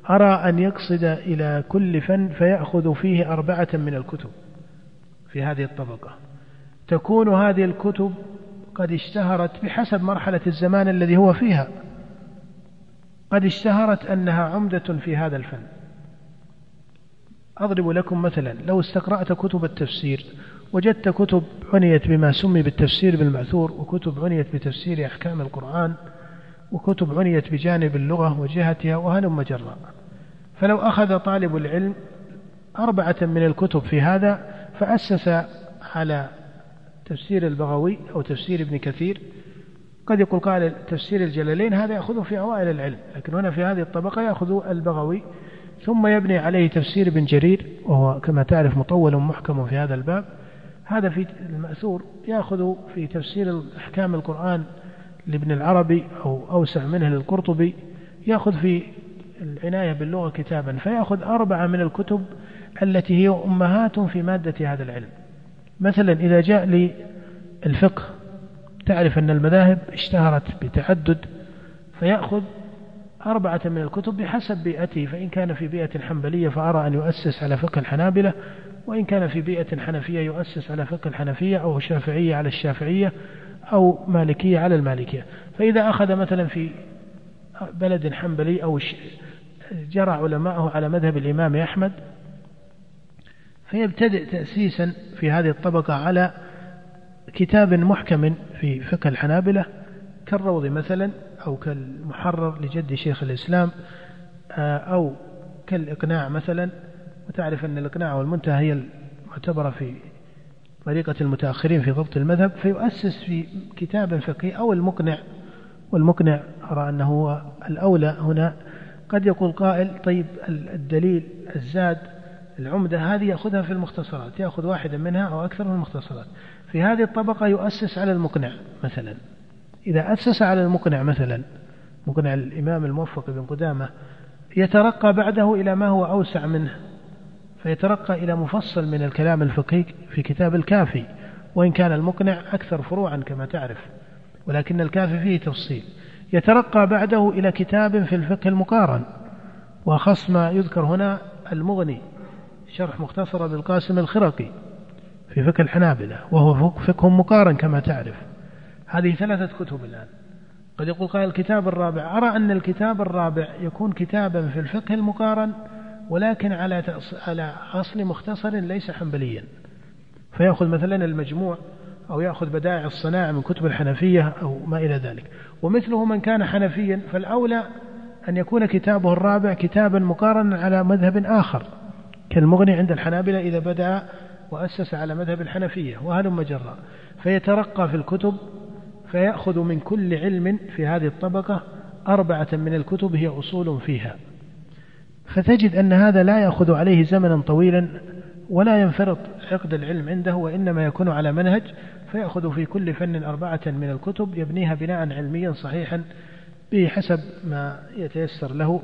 أرى أن يقصد إلى كل فن فيأخذ فيه أربعة من الكتب. في هذه الطبقة. تكون هذه الكتب قد اشتهرت بحسب مرحلة الزمان الذي هو فيها. قد اشتهرت أنها عمدة في هذا الفن. أضرب لكم مثلا لو استقرأت كتب التفسير وجدت كتب عنيت بما سمي بالتفسير بالمأثور وكتب عنيت بتفسير أحكام القرآن وكتب عنيت بجانب اللغة وجهتها وهلم جرا فلو أخذ طالب العلم أربعة من الكتب في هذا فأسس على تفسير البغوي أو تفسير ابن كثير. قد يقول قال تفسير الجلالين هذا يأخذه في أوائل العلم لكن هنا في هذه الطبقة يأخذ البغوي ثم يبني عليه تفسير ابن جرير وهو كما تعرف مطول محكم في هذا الباب. هذا في المأثور يأخذ في تفسير أحكام القرآن لابن العربي أو أوسع منه للقرطبي يأخذ في العناية باللغة كتابا فيأخذ أربعة من الكتب التي هي أمهات في مادة هذا العلم. مثلا إذا جاء للفقه تعرف أن المذاهب اشتهرت بتعدد فيأخذ أربعة من الكتب بحسب بيئته. فإن كان في بيئة حنبلية فأرى أن يؤسس على فقه الحنابلة وإن كان في بيئة حنفية يؤسس على فقه الحنفية أو شافعية على الشافعية أو مالكية على المالكية. فإذا أخذ مثلا في بلد حنبلي أو جرى علماءه على مذهب الإمام أحمد فيبتدئ تأسيسا في هذه الطبقة على كتاب محكم في فقه الحنابلة كالروض مثلا أو كالمحرر لجد شيخ الإسلام آه، أو كالإقناع مثلا. وتعرف أن الإقناع والمنتهى هي المعتبرة في طريقة المتأخرين في ضبط المذهب. فيؤسس في كتاب فقهي أو المقنع. والمقنع أرى أنه هو الأولى هنا. قد يقول قائل طيب الدليل الزاد العمدة هذه يأخذها في المختصرات يأخذ واحدا منها أو أكثر من المختصرات. في هذه الطبقة يؤسس على المقنع مثلا. إذا أسس على المقنع مثلا مقنع الإمام الموفق بن قدامة يترقى بعده إلى ما هو أوسع منه. فيترقى إلى مفصل من الكلام الفقهي في كتاب الكافي وإن كان المقنع أكثر فروعا كما تعرف. ولكن الكافي فيه تفصيل. يترقى بعده إلى كتاب في الفقه المقارن. وأخص ما يذكر هنا المغني شرح مختصر بالقاسم الخرقي في فقه الحنابلة وهو فقه مقارن كما تعرف. هذه ثلاثة كتب الآن. قد يقول قال الكتاب الرابع أرى أن الكتاب الرابع يكون كتابا في الفقه المقارن ولكن على على أصل مختصر ليس حنبليا. فيأخذ مثلا المجموع أو يأخذ بدائع الصناعة من كتب الحنفية أو ما إلى ذلك. ومثله من كان حنفيا فالأولى أن يكون كتابه الرابع كتابا مقارنا على مذهب آخر. كالمغني عند الحنابلة إذا بدأ وأسس على مذهب الحنفية وهلم جرا فيترقى في الكتب فيأخذ من كل علم في هذه الطبقة أربعة من الكتب هي أصول فيها. فتجد أن هذا لا يأخذ عليه زمنا طويلا ولا ينفرط عقد العلم عنده وإنما يكون على منهج. فيأخذ في كل فن أربعة من الكتب يبنيها بناء علميا صحيحا بحسب ما يتيسر له.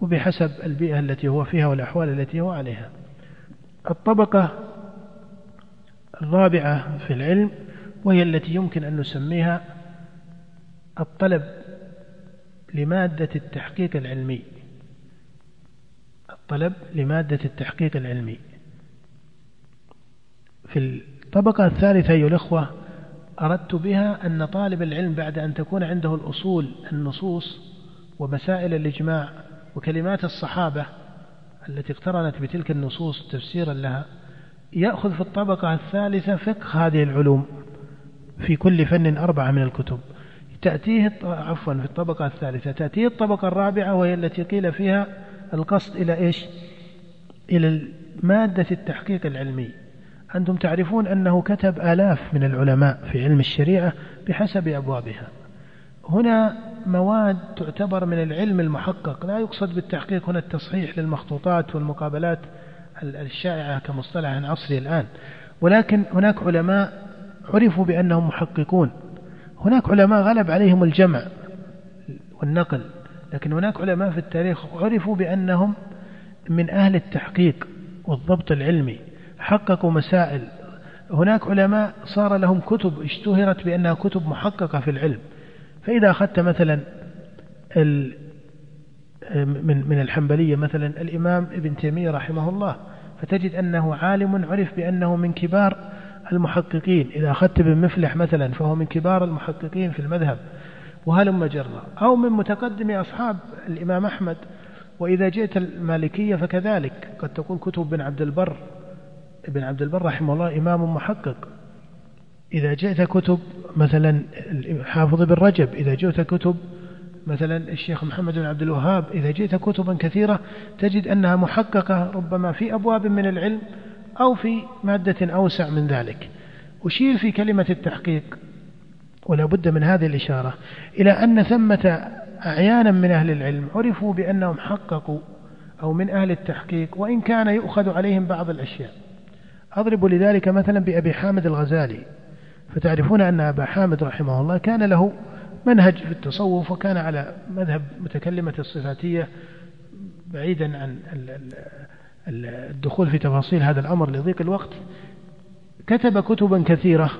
وبحسب البيئة التي هو فيها والأحوال التي هو عليها. الطبقة الرابعة في العلم وهي التي يمكن أن نسميها الطلب لمادة التحقيق العلمي. الطلب لمادة التحقيق العلمي. في الطبقة الثالثة أيها الأخوة أردت بها أن طالب العلم بعد أن تكون عنده الأصول النصوص ومسائل الإجماع وكلمات الصحابة التي اقترنت بتلك النصوص تفسيرا لها يأخذ في الطبقة الثالثة فقه هذه العلوم في كل فن أربعة من الكتب. تأتيه عفوا في الطبقة الثالثة. تأتيه الطبقة الرابعة وهي التي قيل فيها القصد إلى إيش؟ إلى مادة التحقيق العلمي. أنتم تعرفون أنه كتب آلاف من العلماء في علم الشريعة بحسب أبوابها. هنا مواد تعتبر من العلم المحقق لا يقصد بالتحقيق هنا التصحيح للمخطوطات والمقابلات الشائعة كمصطلح عصري الآن. ولكن هناك علماء عرفوا بأنهم محققون. هناك علماء غلب عليهم الجمع والنقل لكن هناك علماء في التاريخ عرفوا بأنهم من أهل التحقيق والضبط العلمي حققوا مسائل. هناك علماء صار لهم كتب اشتهرت بأنها كتب محققة في العلم. فإذا أخذت مثلا من من الحنبلية مثلا الإمام ابن تيمية رحمه الله فتجد أنه عالم عرف بأنه من كبار المحققين. إذا أخذت ابن مفلح مثلا فهو من كبار المحققين في المذهب وهلم جرا أو من متقدم أصحاب الإمام أحمد. وإذا جئت المالكية فكذلك. قد تكون كتب بن عبد البر ابن عبد البر رحمه الله إمام محقق. إذا جئت كتب مثلا حافظ بن رجب إذا جئت كتب مثلا الشيخ محمد بن عبد الوهاب إذا جئت كتبا كثيرة تجد أنها محققة ربما في أبواب من العلم أو في مادة أوسع من ذلك. أشير في كلمة التحقيق ولا بد من هذه الإشارة إلى أن ثمة أعيانا من أهل العلم عرفوا بأنهم حققوا أو من أهل التحقيق وإن كان يؤخذ عليهم بعض الأشياء. أضرب لذلك مثلا بأبي حامد الغزالي. فتعرفون أن أبا حامد رحمه الله كان له منهج في التصوف وكان على مذهب متكلمة الصفاتية بعيدا عن الدخول في تفاصيل هذا الأمر لضيق الوقت. كتب كتبا كثيرة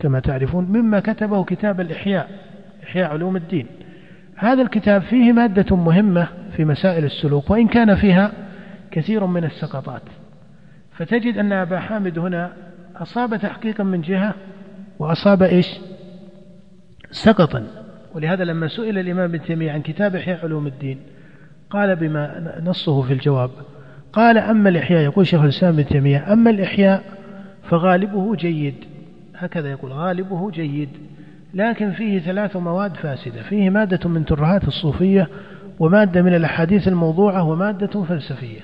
كما تعرفون مما كتبه كتاب الإحياء إحياء علوم الدين. هذا الكتاب فيه مادة مهمة في مسائل السلوك وإن كان فيها كثير من السقطات. فتجد أن أبا حامد هنا أصاب تحقيقا من جهة وأصاب إيش؟ سقطا. ولهذا لما سئل الإمام ابن تيمية عن كتاب إحياء علوم الدين قال بما نصه في الجواب قال أما الإحياء يقول شيخ الإسلام ابن تيمية أما الإحياء فغالبه جيد. هكذا يقول غالبه جيد لكن فيه ثلاث مواد فاسدة فيه مادة من ترهات الصوفية ومادة من الأحاديث الموضوعة ومادة فلسفية.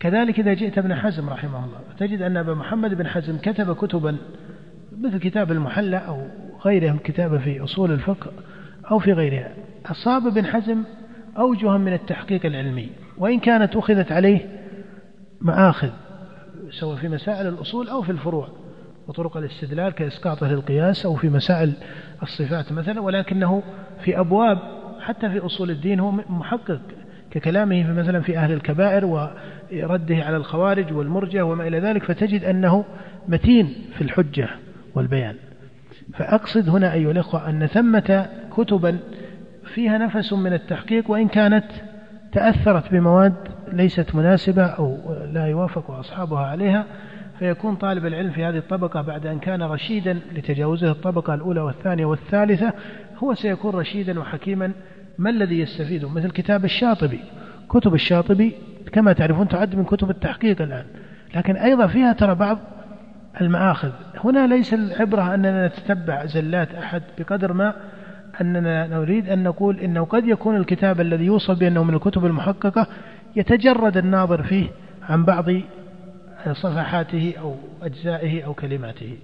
كذلك إذا جئت ابن حزم رحمه الله تجد أن أبا محمد بن حزم كتب كتبا مثل كتاب المحلى أو غيره من كتابة في أصول الفقه أو في غيرها. أصاب ابن حزم أوجها من التحقيق العلمي وإن كانت أخذت عليه مآخذ سواء في مسائل الأصول أو في الفروع وطرق الاستدلال كإسقاطه للقياس أو في مسائل الصفات مثلا ولكنه في أبواب حتى في أصول الدين هو محقق ككلامه في مثلا في أهل الكبائر ورده على الخوارج والمرجة وما إلى ذلك فتجد أنه متين في الحجة. والبيان. فأقصد هنا أيها الأخوة أن ثمة كتبا فيها نفس من التحقيق وإن كانت تأثرت بمواد ليست مناسبة أو لا يوافق أصحابها عليها فيكون طالب العلم في هذه الطبقة بعد أن كان رشيدا لتجاوزه الطبقة الأولى والثانية والثالثة هو سيكون رشيدا وحكيما ما الذي يستفيده مثل كتاب الشاطبي. كتب الشاطبي كما تعرفون تعد من كتب التحقيق الآن. لكن أيضا فيها ترى بعض المآخذ. هنا ليس العبرة أننا نتتبع زلات أحد بقدر ما أننا نريد أن نقول إنه قد يكون الكتاب الذي يوصف بأنه من الكتب المحققة يتجرد الناظر فيه عن بعض صفحاته أو أجزائه أو كلماته.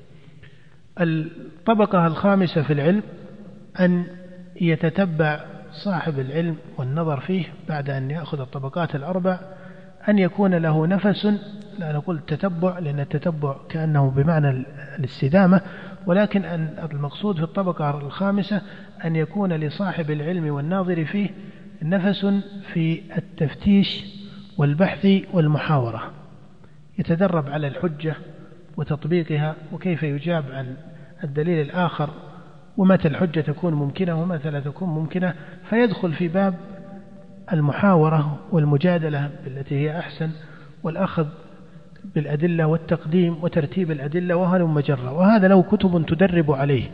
الطبقة الخامسة في العلم أن يتتبع صاحب العلم والنظر فيه بعد أن يأخذ الطبقات الأربع أن يكون له نفس لا نقول التتبع لأن التتبع كأنه بمعنى الاستدامة ولكن أن المقصود في الطبقة الخامسة أن يكون لصاحب العلم والناظر فيه نفس في التفتيش والبحث والمحاورة. يتدرب على الحجة وتطبيقها وكيف يجاب عن الدليل الآخر ومتى الحجة تكون ممكنة ومتى لا تكون ممكنة فيدخل في باب المحاورة والمجادلة بالتي هي أحسن والأخذ بالأدلة والتقديم وترتيب الأدلة وهلم مجرة. وهذا لو كتب تدرب عليه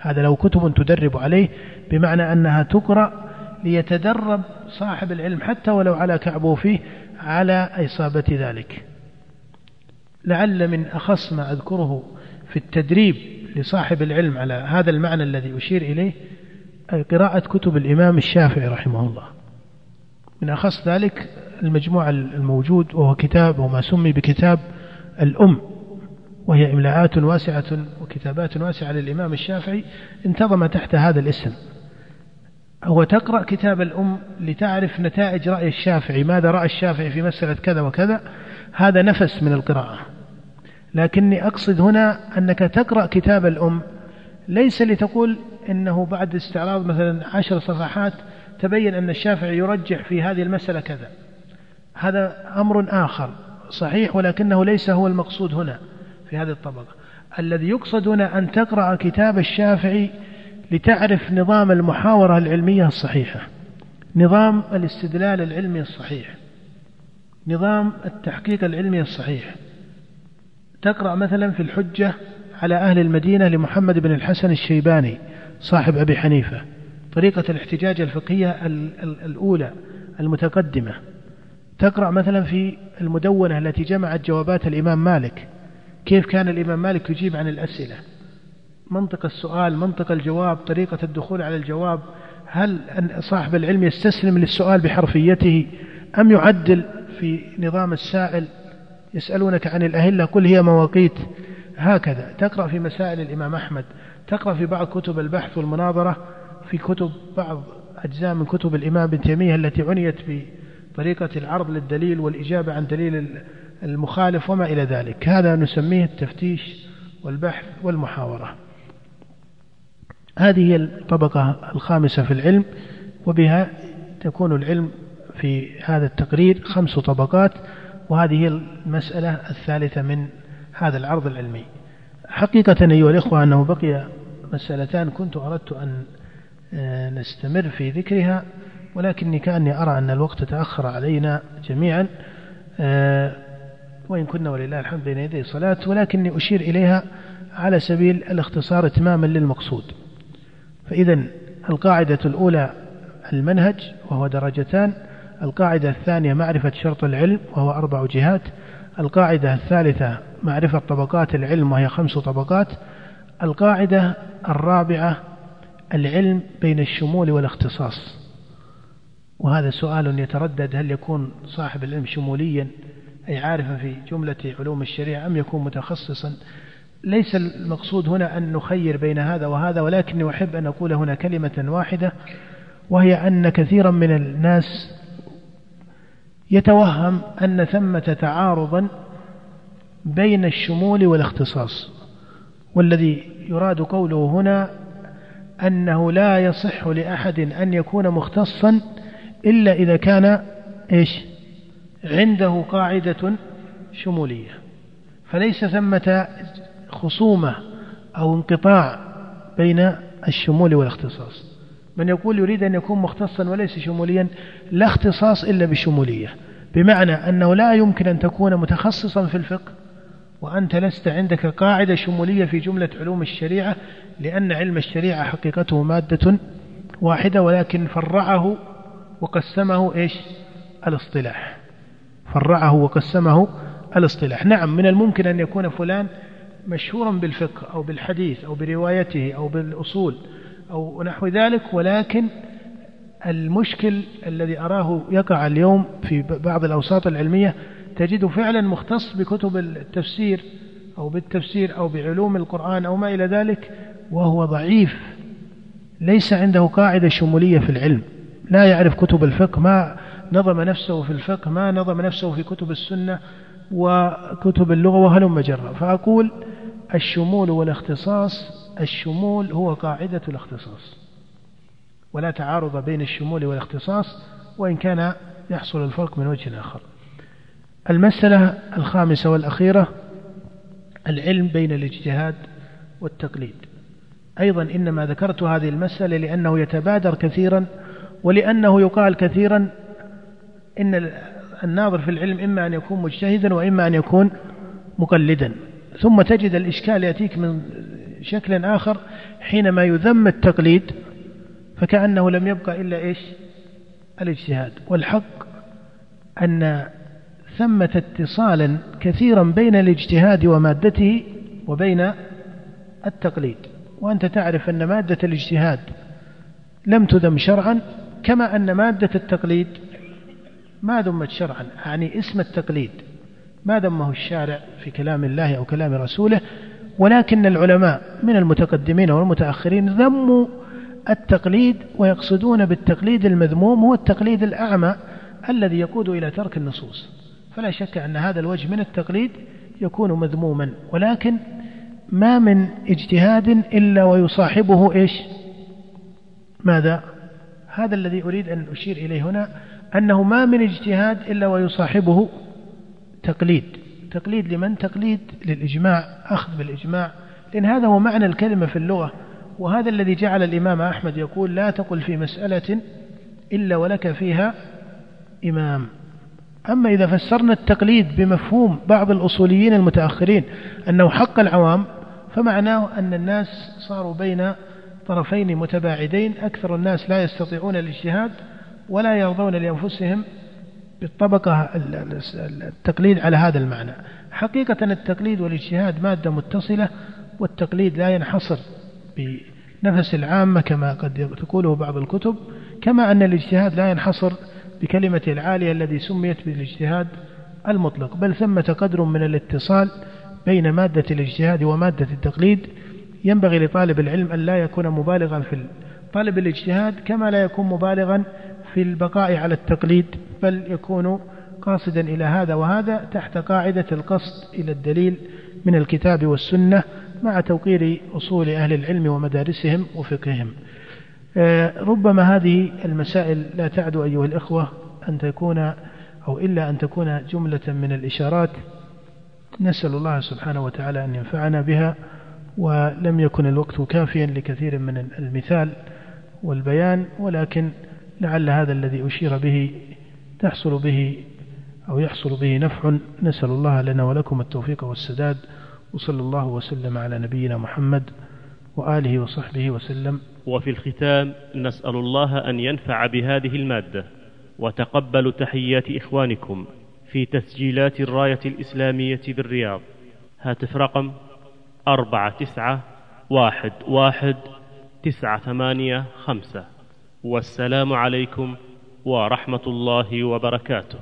هذا لو كتب تدرب عليه بمعنى أنها تقرأ ليتدرب صاحب العلم حتى ولو على كعبه فيه على إصابة ذلك. لعل من أخص ما أذكره في التدريب لصاحب العلم على هذا المعنى الذي أشير إليه قراءة كتب الإمام الشافعي رحمه الله. من أخص ذلك المجموع الموجود وهو كتاب وما سمي بكتاب الأم وهي إملاءات واسعة وكتابات واسعة للإمام الشافعي انتظم تحت هذا الاسم. هو تقرأ كتاب الأم لتعرف نتائج رأي الشافعي ماذا رأى الشافعي في مسألة كذا وكذا؟ هذا نفس من القراءة. لكني أقصد هنا أنك تقرأ كتاب الأم ليس لتقول إنه بعد استعراض مثلا عشر صفحات تبين أن الشافعي يرجح في هذه المسألة كذا. هذا أمر آخر صحيح ولكنه ليس هو المقصود هنا في هذه الطبقة. الذي يقصد هنا أن تقرأ كتاب الشافعي لتعرف نظام المحاورة العلمية الصحيحة. نظام الاستدلال العلمي الصحيح. نظام التحقيق العلمي الصحيح. تقرأ مثلا في الحجة على أهل المدينة لمحمد بن الحسن الشيباني صاحب أبي حنيفة. طريقة الاحتجاج الفقهية الأولى المتقدمة. تقرأ مثلا في المدونة التي جمعت جوابات الإمام مالك. كيف كان الإمام مالك يجيب عن الأسئلة؟ منطق السؤال منطق الجواب طريقة الدخول على الجواب. هل صاحب العلم يستسلم للسؤال بحرفيته أم يعدل في نظام السائل؟ يسألونك عن الأهلة قل هي مواقيت. هكذا. تقرأ في مسائل الإمام أحمد. تقرأ في بعض كتب البحث والمناظرة. في كتب بعض أجزاء من كتب الإمام ابن تيمية التي عنيت بطريقة العرض للدليل والإجابة عن دليل المخالف وما إلى ذلك. هذا نسميه التفتيش والبحث والمحاورة. هذه هي الطبقة الخامسة في العلم وبها تكون العلم في هذا التقرير خمس طبقات وهذه هي المسألة الثالثة من هذا العرض العلمي. حقيقة أيها الإخوة أنه بقي مسألتان كنت أردت أن نستمر في ذكرها ولكني كأني أرى أن الوقت تأخر علينا جميعا. آه، وإن كنا ولله الحمد بين يدي صلاة ولكني أشير إليها على سبيل الاختصار اتماما للمقصود. فإذا القاعدة الأولى المنهج وهو درجتان. القاعدة الثانية معرفة شرط العلم وهو أربع جهات. القاعدة الثالثة معرفة طبقات العلم وهي خمس طبقات. القاعدة الرابعة العلم بين الشمول والاختصاص. وهذا سؤال يتردد هل يكون صاحب العلم شموليا أي عارفا في جملة علوم الشريعة أم يكون متخصصا؟ ليس المقصود هنا أن نخير بين هذا وهذا ولكني أحب أن أقول هنا كلمة واحدة وهي أن كثيرا من الناس يتوهم أن ثمة تعارضا بين الشمول والاختصاص. والذي يراد قوله هنا أنه لا يصح لأحد أن يكون مختصا إلا إذا كان إيش؟ عنده قاعدة شمولية. فليس ثمة خصومة أو انقطاع بين الشمول والاختصاص. من يقول يريد أن يكون مختصا وليس شموليا لا اختصاص إلا بشمولية بمعنى أنه لا يمكن أن تكون متخصصا في الفقه وأنت لست عندك قاعدة شمولية في جملة علوم الشريعة لأن علم الشريعة حقيقته مادة واحدة ولكن فرعه وقسمه إيش؟ الاصطلاح. فرعه وقسمه الاصطلاح. نعم من الممكن أن يكون فلان مشهورا بالفقه أو بالحديث أو بروايته أو بالأصول أو نحو ذلك ولكن المشكل الذي أراه يقع اليوم في بعض الأوساط العلمية تجد فعلا مختص بكتب التفسير أو بالتفسير أو بعلوم القرآن أو ما إلى ذلك وهو ضعيف. ليس عنده قاعدة شمولية في العلم. لا يعرف كتب الفقه ما نظم نفسه في الفقه ما نظم نفسه في كتب السنة وكتب اللغة وهلم جرا فأقول الشمول والاختصاص الشمول هو قاعدة الاختصاص. ولا تعارض بين الشمول والاختصاص وإن كان يحصل الفرق من وجه آخر. المسألة الخامسة والأخيرة العلم بين الاجتهاد والتقليد. أيضا إنما ذكرت هذه المسألة لأنه يتبادر كثيرا ولأنه يقال كثيرا إن الناظر في العلم إما أن يكون مجتهدا وإما أن يكون مقلدا. ثم تجد الإشكال يأتيك من شكل آخر حينما يذم التقليد فكأنه لم يبقى إلا إيش؟ الاجتهاد. والحق أن ثمة اتصالا كثيرا بين الاجتهاد ومادته وبين التقليد. وأنت تعرف أن مادة الاجتهاد لم تذم شرعا كما أن مادة التقليد ما ذمت شرعا يعني اسم التقليد ما ذمه الشارع في كلام الله أو كلام رسوله. ولكن العلماء من المتقدمين والمتأخرين ذموا التقليد ويقصدون بالتقليد المذموم هو التقليد الأعمى الذي يقود إلى ترك النصوص. فلا شك أن هذا الوجه من التقليد يكون مذموما ولكن ما من اجتهاد إلا ويصاحبه إيش؟ ماذا؟ هذا الذي أريد أن أشير إليه هنا أنه ما من اجتهاد إلا ويصاحبه تقليد. تقليد لمن؟ تقليد للإجماع أخذ بالإجماع لأن هذا هو معنى الكلمة في اللغة. وهذا الذي جعل الإمام أحمد يقول لا تقل في مسألة إلا ولك فيها إمام. أما إذا فسرنا التقليد بمفهوم بعض الأصوليين المتأخرين أنه حق العوام فمعناه أن الناس صاروا بين طرفين متباعدين أكثر الناس لا يستطيعون الاجتهاد ولا يرضون لأنفسهم بالطبقة التقليد على هذا المعنى. حقيقة التقليد والاجتهاد مادة متصلة والتقليد لا ينحصر بنفس العامة كما قد تقوله بعض الكتب كما أن الاجتهاد لا ينحصر بكلمة العالية الذي سميت بالاجتهاد المطلق بل ثمة قدر من الاتصال بين مادة الاجتهاد ومادة التقليد. ينبغي لطالب العلم أن لا يكون مبالغا في طالب الاجتهاد كما لا يكون مبالغا في البقاء على التقليد بل يكون قاصدا إلى هذا وهذا تحت قاعدة القصد إلى الدليل من الكتاب والسنة مع توقير أصول أهل العلم ومدارسهم وفقههم. ربما هذه المسائل لا تعد أيها الإخوة أن تكون أو إلا أن تكون جملة من الإشارات. نسأل الله سبحانه وتعالى أن ينفعنا بها ولم يكن الوقت كافيا لكثير من المثال والبيان ولكن لعل هذا الذي أشير به تحصل به أو يحصل به نفع. نسأل الله لنا ولكم التوفيق والسداد وصلى الله وسلم على نبينا محمد وآله وصحبه وسلم. وفي الختام نسأل الله أن ينفع بهذه المادة وتقبلوا تحيات إخوانكم في تسجيلات الراية الإسلامية بالرياض. هاتف رقم أربعة تسعة واحد واحد تسعة ثمانية خمسة. والسلام عليكم ورحمة الله وبركاته.